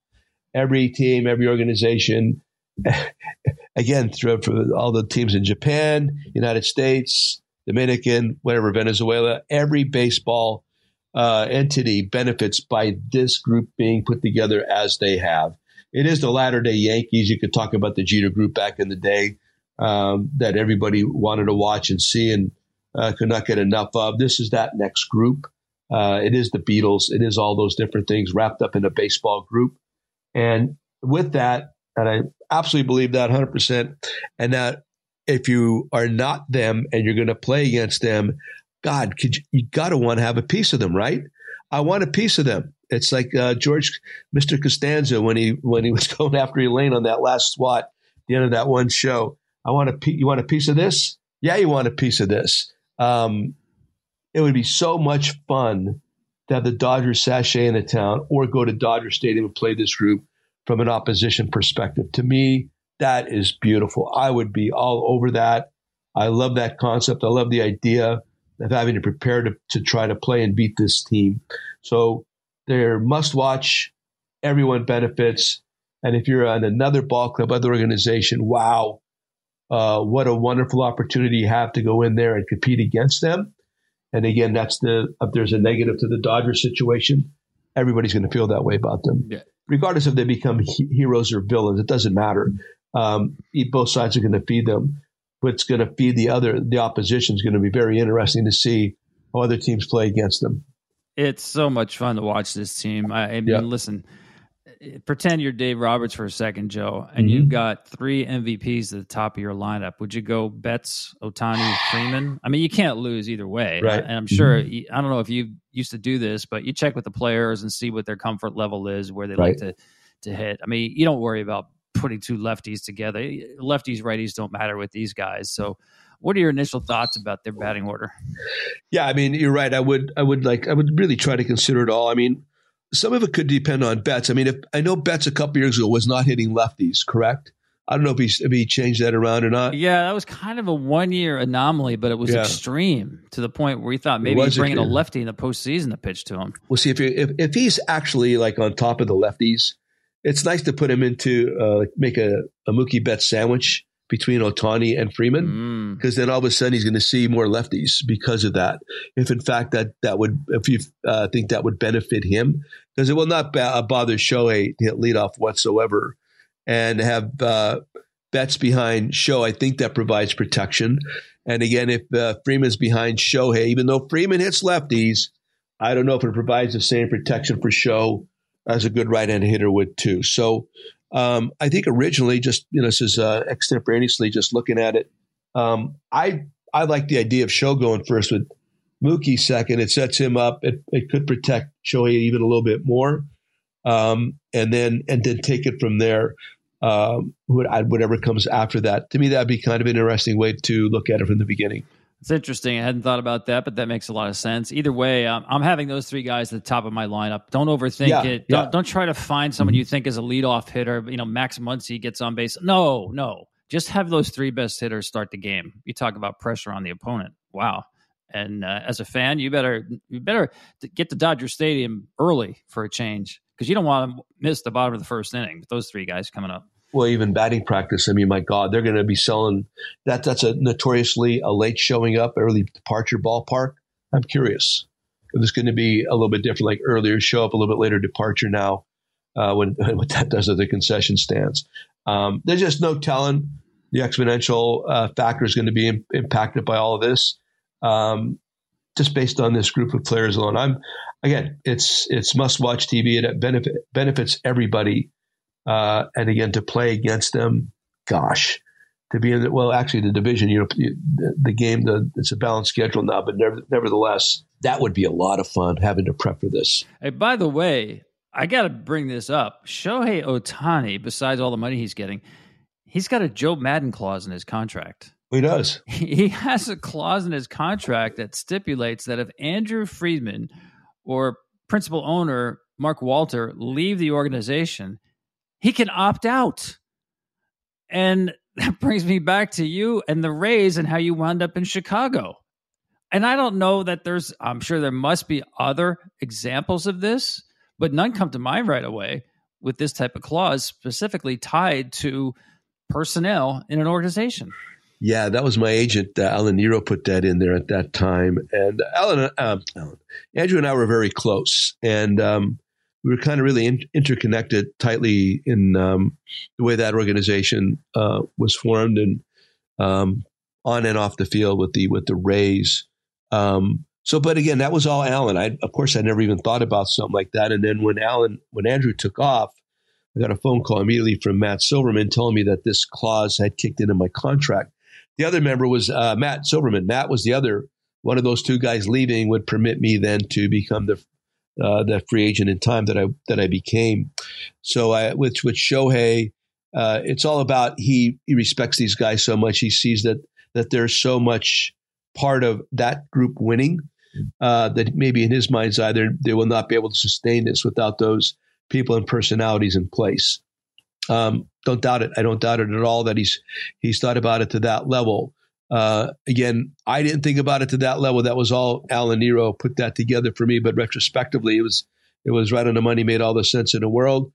every team, every organization. (laughs) Again, through all the teams in Japan, United States, Dominican, whatever, Venezuela, every baseball uh, entity benefits by this group being put together as they have. It is the latter day Yankees. You could talk about the Jeter group back in the day um, that everybody wanted to watch and see and uh, could not get enough of. This is that next group. Uh, it is the Beatles. It is all those different things wrapped up in a baseball group. And with that, and I absolutely believe that 100%, and that if you are not them and you're going to play against them, God, could you, you got to want to have a piece of them, right? I want a piece of them. It's like uh, George, Mr. Costanza, when he when he was (laughs) going after Elaine on that last SWAT, the end of that one show. I want a you want a piece of this? Yeah, you want a piece of this. Um, it would be so much fun to have the Dodgers sashay in the town or go to Dodger Stadium and play this group from an opposition perspective. To me, that is beautiful. I would be all over that. I love that concept. I love the idea of having to prepare to, to try to play and beat this team. So they're must watch. Everyone benefits. And if you're on another ball club, other organization, wow, uh, what a wonderful opportunity you have to go in there and compete against them. And again, that's the if there's a negative to the Dodgers situation, everybody's going to feel that way about them, yeah. regardless if they become he- heroes or villains. It doesn't matter. Um, both sides are going to feed them. What's going to feed the other, the opposition is going to be very interesting to see how other teams play against them. It's so much fun to watch this team. I, I mean, yeah. listen, pretend you're Dave Roberts for a second, Joe, and mm-hmm. you've got three MVPs at the top of your lineup. Would you go Betts, Ohtani, Freeman? I mean, you can't lose either way. Right. And I'm sure, mm-hmm. I don't know if you used to do this, but you check with the players and see what their comfort level is, where they right. like to, to hit. I mean, you don't worry about putting two lefties together. Lefties, righties don't matter with these guys. So, what are your initial thoughts about their batting order? Yeah, I mean, you're right. I would, I would like, I would really try to consider it all. I mean, some of it could depend on Betts. I mean, if I know Betts a couple years ago was not hitting lefties, correct? I don't know if he if he changed that around or not. Yeah, that was kind of a one year anomaly, but it was yeah. extreme to the point where he thought maybe he's bringing a lefty in the postseason to pitch to him. We'll see if if if he's actually like on top of the lefties it's nice to put him into uh, make a, a Mookie Betts sandwich between Ohtani and Freeman because mm. then all of a sudden he's going to see more lefties because of that. If in fact that that would if you uh, think that would benefit him because it will not uh, bother Shohei to hit leadoff whatsoever and have uh, Betts behind Show. I think that provides protection. And again, if uh, Freeman's behind Shohei, even though Freeman hits lefties, I don't know if it provides the same protection for Show as a good right-hand hitter would too. So um, I think originally, just you know, this is uh, extemporaneously just looking at it. Um, I I like the idea of Show going first with Mookie second. It sets him up. It, it could protect Shohei even a little bit more, um, and then and then take it from there. Um, whatever comes after that. To me, that'd be kind of an interesting way to look at it from the beginning. It's interesting. I hadn't thought about that, but that makes a lot of sense. Either way, um, I'm having those three guys at the top of my lineup. Don't overthink yeah, it. Don't, yeah. don't try to find someone mm-hmm. you think is a leadoff hitter. You know, Max Muncy gets on base. No, no. Just have those three best hitters start the game. You talk about pressure on the opponent. Wow. And uh, as a fan, you better you better get to Dodger Stadium early for a change because you don't want to miss the bottom of the first inning with those three guys coming up well, even batting practice. I mean, my God, they're going to be selling that. That's a notoriously a late showing up, early departure ballpark. I'm curious if it's going to be a little bit different, like earlier show up, a little bit later departure now. Uh, when (laughs) what that does at the concession stands, um, there's just no telling. The exponential uh, factor is going to be Im- impacted by all of this, um, just based on this group of players alone. I'm again, it's it's must watch TV. It benefit, benefits everybody uh, and again, to play against them, gosh, to be in the, well, actually the division, you know, the, the game, the, it's a balanced schedule now, but never, nevertheless, that would be a lot of fun having to prep for this. Hey, by the way, I got to bring this up. Shohei Ohtani, besides all the money he's getting, he's got a Joe Maddon clause in his contract. He does. (laughs) He has a clause in his contract that stipulates that if Andrew Friedman or principal owner Mark Walter leave the organization, he can opt out. And (laughs) that brings me back to you and the Rays and how you wound up in Chicago. And I don't know that there's, I'm sure there must be other examples of this, but none come to mind right away with this type of clause specifically tied to personnel in an organization. Yeah, that was my agent, uh, Alan Nero, put that in there at that time. And Alan, uh, Alan Andrew and I were very close. And um, we were kind of really in, interconnected tightly in um, the way that organization uh, was formed and um, on and off the field with the with the Rays. Um, so, but again, that was all Alan. I, of course, I never even thought about something like that. And then when Alan, when Andrew took off, I got a phone call immediately from Matt Silverman telling me that this clause had kicked into my contract. The other member was uh, Matt Silverman. Matt was the other one of those two guys leaving would permit me then to become the uh, the free agent in time that I that I became. So I with with Shohei, uh, it's all about he he respects these guys so much. He sees that that there's so much part of that group winning uh, that maybe in his mind's eye they will not be able to sustain this without those people and personalities in place. Um, don't doubt it. I don't doubt it at all that he's he's thought about it to that level. Uh, again, I didn't think about it to that level. That was all Alan Nero put that together for me. But retrospectively, it was it was right on the money, made all the sense in the world.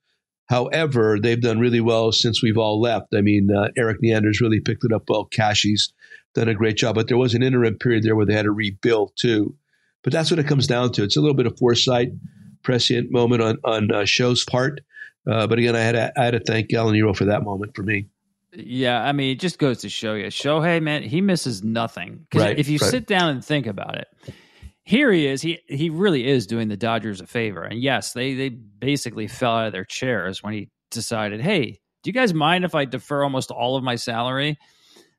However, they've done really well since we've all left. I mean, uh, Erik Neander's really picked it up well. Cashy's done a great job, but there was an interim period there where they had to rebuild too. But that's what it comes down to. It's a little bit of foresight, prescient moment on on uh, Show's part. Uh, but again, I had to, I had to thank for that moment for me. Yeah, I mean, it just goes to show you, Shohei, man, he misses nothing. Because right, if you right. sit down and think about it, here he is. He he really is doing the Dodgers a favor. And yes, they they basically fell out of their chairs when he decided, hey, do you guys mind if I defer almost all of my salary?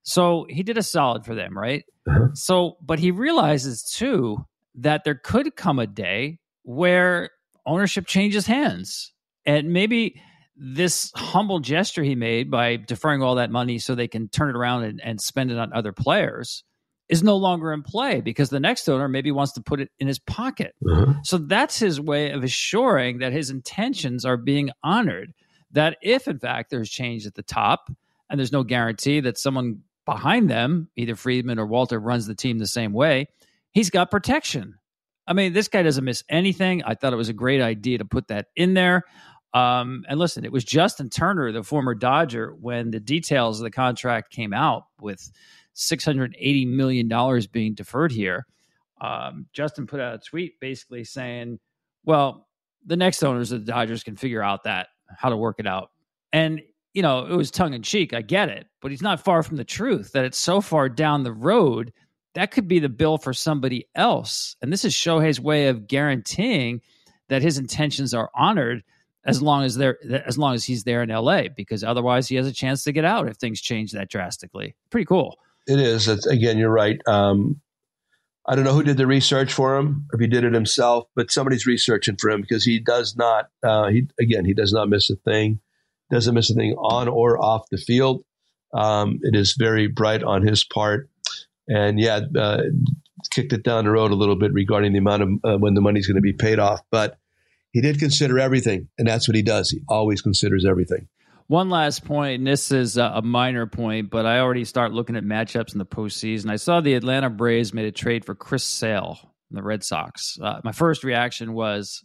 So he did a solid for them, right? Uh-huh. So, but he realizes too that there could come a day where ownership changes hands. And maybe this humble gesture he made by deferring all that money so they can turn it around and, and spend it on other players is no longer in play because the next owner maybe wants to put it in his pocket. Uh-huh. So that's his way of assuring that his intentions are being honored. That if, in fact, there's change at the top and there's no guarantee that someone behind them, either Friedman or Walter, runs the team the same way, he's got protection. I mean, this guy doesn't miss anything. I thought it was a great idea to put that in there. Um, and listen, it was Justin Turner, the former Dodger, when the details of the contract came out with $680 million being deferred here. Um, Justin put out a tweet basically saying, well, the next owners of the Dodgers can figure out that, how to work it out. And, you know, it was tongue in cheek. I get it. But he's not far from the truth that it's so far down the road that could be the bill for somebody else. And this is Shohei's way of guaranteeing that his intentions are honored as long as they're as long as he's there in LA because otherwise he has a chance to get out if things change that drastically. Pretty cool. It is. It's, again, you're right. Um, I don't know who did the research for him, if he did it himself, but somebody's researching for him because he does not. Uh, he again, he does not miss a thing. Doesn't miss a thing on or off the field. Um, it is very bright on his part, and yeah, uh, kicked it down the road a little bit regarding the amount of uh, when the money's going to be paid off, but he did consider everything, and that's what he does. He always considers everything. One last point, and this is a minor point, but I already start looking at matchups in the postseason. I saw the Atlanta Braves made a trade for Chris Sale from the Red Sox. Uh, my first reaction was,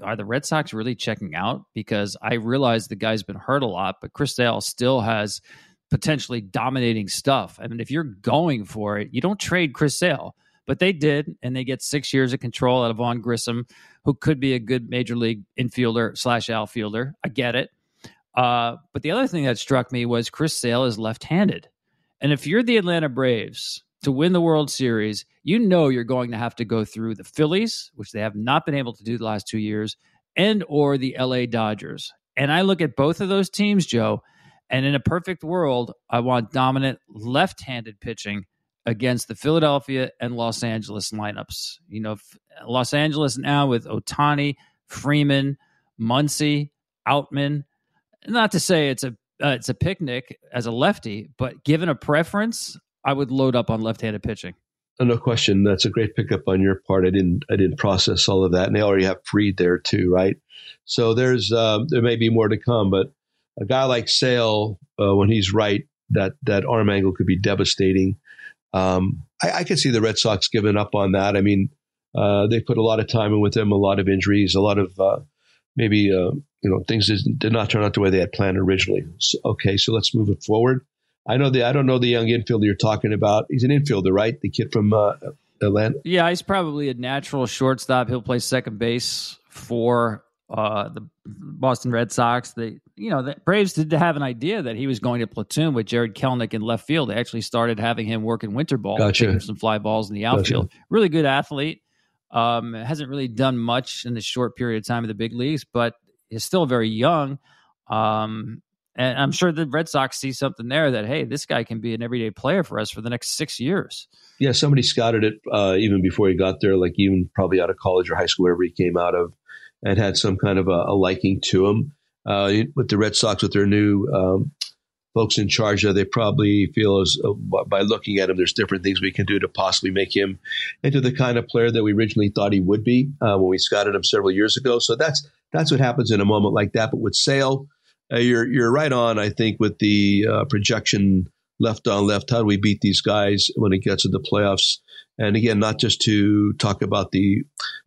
are the Red Sox really checking out? Because I realize the guy's been hurt a lot, but Chris Sale still has potentially dominating stuff. I mean, if you're going for it, you don't trade Chris Sale. But they did, and they get six years of control out of Vaughn Grissom, who could be a good major league infielder slash outfielder. I get it. Uh, but the other thing that struck me was Chris Sale is left handed. And if you're the Atlanta Braves to win the World Series, you know you're going to have to go through the Phillies, which they have not been able to do the last two years, and or the LA Dodgers. And I look at both of those teams, Joe, And in a perfect world, I want dominant left handed pitching against the Philadelphia and Los Angeles lineups. You know, Los Angeles now with Ohtani, Freeman, Muncy, Outman. Not to say it's a uh, it's a picnic as a lefty, but given a preference, I would load up on left-handed pitching. Uh, no question, that's a great pickup on your part. I didn't I didn't process all of that, and they already have Fried there too, right? So there's uh, there may be more to come, but a guy like Sale, uh, when he's right, that that arm angle could be devastating. Um, I, I could see the Red Sox giving up on that. I mean, uh, they put a lot of time in with him, a lot of injuries, a lot of uh, maybe uh, you know things did not turn out the way they had planned originally. So, okay, so let's move it forward. I know the I don't know the young infielder you're talking about. He's an infielder, right? The kid from uh, Atlanta. Yeah, he's probably a natural shortstop. He'll play second base for uh, the Boston Red Sox. They, you know, the Braves did have an idea that he was going to platoon with Jarred Kelenic in left field. They actually started having him work in winter ball, gotcha. some fly balls in the outfield. Gotcha. Really good athlete. Um, hasn't really done much in the short period of time in the big leagues, but is still very young. Um, and I'm sure the Red Sox see something there that hey, this guy can be an everyday player for us for the next six years. Yeah, somebody scouted it uh, even before he got there, like even probably out of college or high school, wherever he came out of, and had some kind of a, a liking to him. Uh, with the Red Sox, with their new um, folks in charge they probably feel as uh, by looking at him, there's different things we can do to possibly make him into the kind of player that we originally thought he would be uh, when we scouted him several years ago. So that's that's what happens in a moment like that. But with Sale, uh, you're you're right on. I think with the uh, projection left on left, how do we beat these guys when it gets to the playoffs? And again, not just to talk about the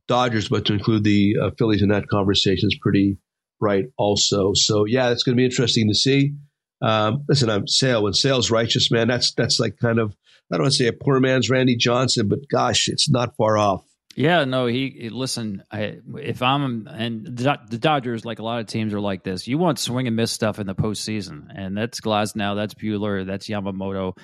Dodgers, but to include the uh, Phillies in that conversation is pretty right also. So yeah, it's going to be interesting to see. Um, listen, I'm Sale. When Sale's righteous, man, that's that's like kind of I don't want to say a poor man's Randy Johnson, but gosh, it's not far off. Yeah, no, he, listen. I, if I'm and the, the, Dodgers, like a lot of teams, are like this. You want swing and miss stuff in the postseason, and that's Glasnow, that's Buehler, that's Yamamoto,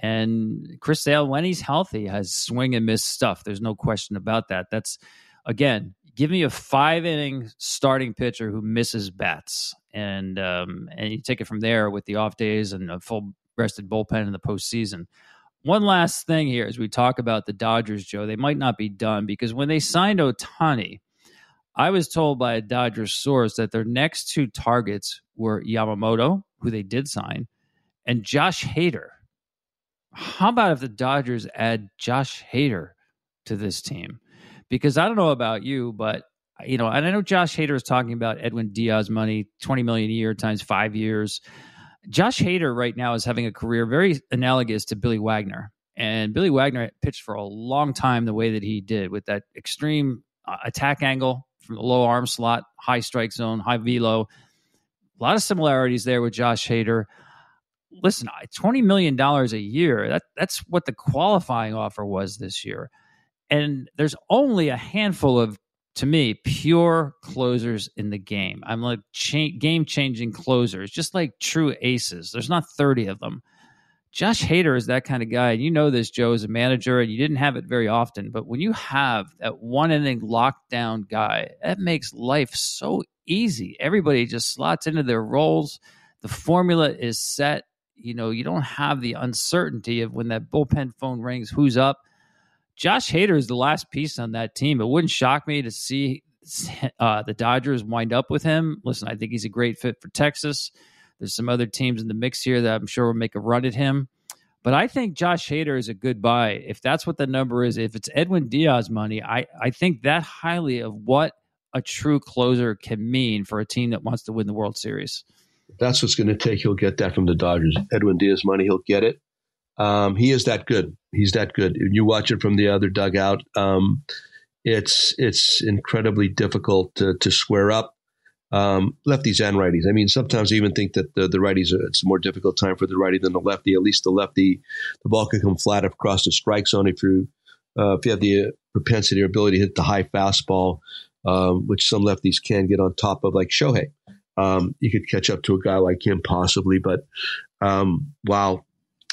and Chris Sale when he's healthy has swing and miss stuff. There's no question about that. That's again, give me a five inning starting pitcher who misses bats, and um, and you take it from there with the off days and a full rested bullpen in the postseason. One last thing here as we talk about the Dodgers, Joe, they might not be done because when they signed Ohtani, I was told by a Dodgers source that their next two targets were Yamamoto, who they did sign, and Josh Hader. How about if the Dodgers add Josh Hader to this team? Because I don't know about you, but you know, and I know Josh Hader is talking about Edwin Diaz money, 20 million a year times five years. Josh Hader right now is having a career very analogous to Billy Wagner. And Billy Wagner pitched for a long time the way that he did with that extreme uh, attack angle from the low arm slot, high strike zone, high velo. A lot of similarities there with Josh Hader. Listen, $20 million a year, that, that's what the qualifying offer was this year. And there's only a handful of, to me, pure closers in the game. I'm like cha- game changing closers, just like true aces. There's not 30 of them. Josh Hader is that kind of guy. And you know this, Joe, as a manager, and you didn't have it very often. But when you have that one inning lockdown guy, that makes life so easy. Everybody just slots into their roles. The formula is set. You know, you don't have the uncertainty of when that bullpen phone rings, who's up. Josh Hader is the last piece on that team. It wouldn't shock me to see (laughs) uh, the Dodgers wind up with him. Listen, I think he's a great fit for Texas. There's some other teams in the mix here that I'm sure will make a run at him. But I think Josh Hader is a good buy. If that's what the number is, if it's Edwin Diaz money, I, I think that highly of what a true closer can mean for a team that wants to win the World Series. That's what's going to take. He'll get that from the Dodgers. Edwin Diaz money, he'll get it. Um, he is that good. He's that good. You watch it from the other dugout. Um, it's it's incredibly difficult to, to square up um, lefties and righties. I mean, sometimes I even think that the, the righties are, it's a more difficult time for the righty than the lefty. At least the lefty, the ball can come flat across the strike zone if you uh, if you have the propensity or ability to hit the high fastball, um, which some lefties can get on top of, like Shohei. Um, you could catch up to a guy like him possibly, but um, wow,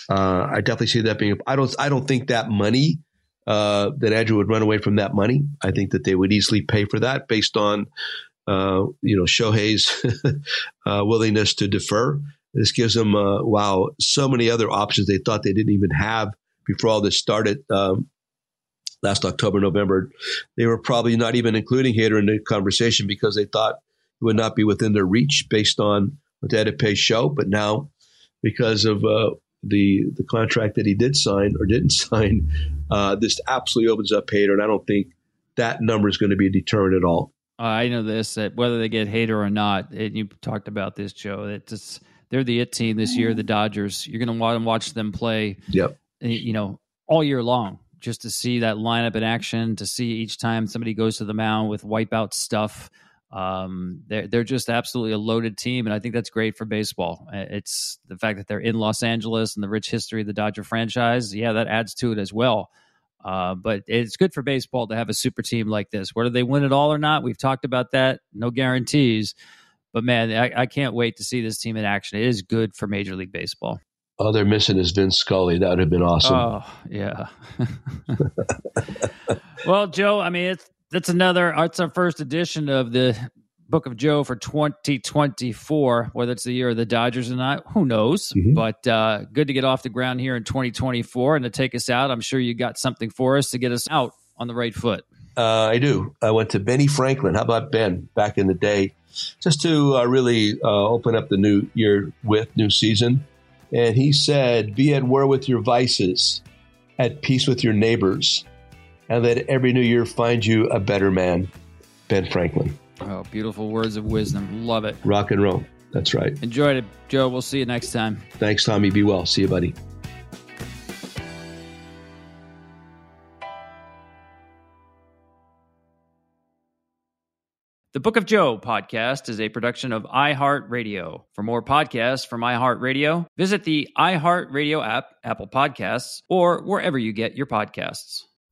uh, I definitely see that being. I don't. I don't think that money uh, that Andrew would run away from that money. I think that they would easily pay for that based on uh, you know Shohei's (laughs) uh, willingness to defer. This gives them, uh, wow, so many other options they thought they didn't even have before all this started um, last October, November. They were probably not even including Hader in the conversation because they thought it would not be within their reach based on what they had to pay show. But now, because of uh, the the contract that he did sign or didn't (laughs) sign, uh, this absolutely opens up Hader, and I don't think that number is going to be a deterrent at all. Uh, I know this that whether they get Hader or not, and you talked about this, Joe. That just they're the it team this year, the Dodgers. You're going to want to watch them play. Yep. You know, all year long, just to see that lineup in action, to see each time somebody goes to the mound with wipeout stuff. Um, they're they're just absolutely a loaded team, and I think that's great for baseball. Eh, it's the fact that they're in Los Angeles and the rich history of the Dodger franchise. Yeah, that adds to it as well. Uh, but it's good for baseball to have a super team like this. Whether they win it all or not, we've talked about that. No guarantees. But man, I, I, can't wait to see this team in action. It is good for Major League Baseball. All they're missing is Vin Scully. That would have been awesome. Oh yeah. (laughs) well, Joe, I mean, it's that's another. It's our first edition of the Book of Joe for 2024. Whether it's the year of the Dodgers or not, who knows? Mm-hmm. But uh, good to get off the ground here in 2024 and to take us out. I'm sure you got something for us to get us out on the right foot. Uh, I do. I went to Benny Franklin. How about Ben back in the day? Just to uh, really uh, open up the new year with new season. And he said, Be at war with your vices, at peace with your neighbors, and let every new year find you a better man. Ben Franklin. Oh, beautiful words of wisdom. Love it. Rock and roll. That's right. Enjoyed it, Joe. We'll see you next time. Thanks, Tommy. Be well. See you, buddy. The Book of Joe podcast is a production of iHeartRadio. For more podcasts from iHeartRadio, visit the iHeartRadio app, Apple Podcasts, or wherever you get your podcasts.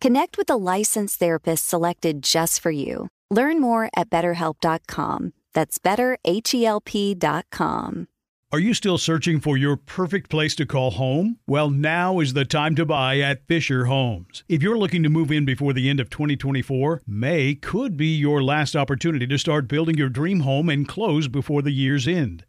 Connect with a licensed therapist selected just for you. Learn more at betterhelp.com. That's betterhelp.com. Are you still searching for your perfect place to call home? Well, now is the time to buy at Fisher Homes. If you're looking to move in before the end of 2024, May could be your last opportunity to start building your dream home and close before the year's end.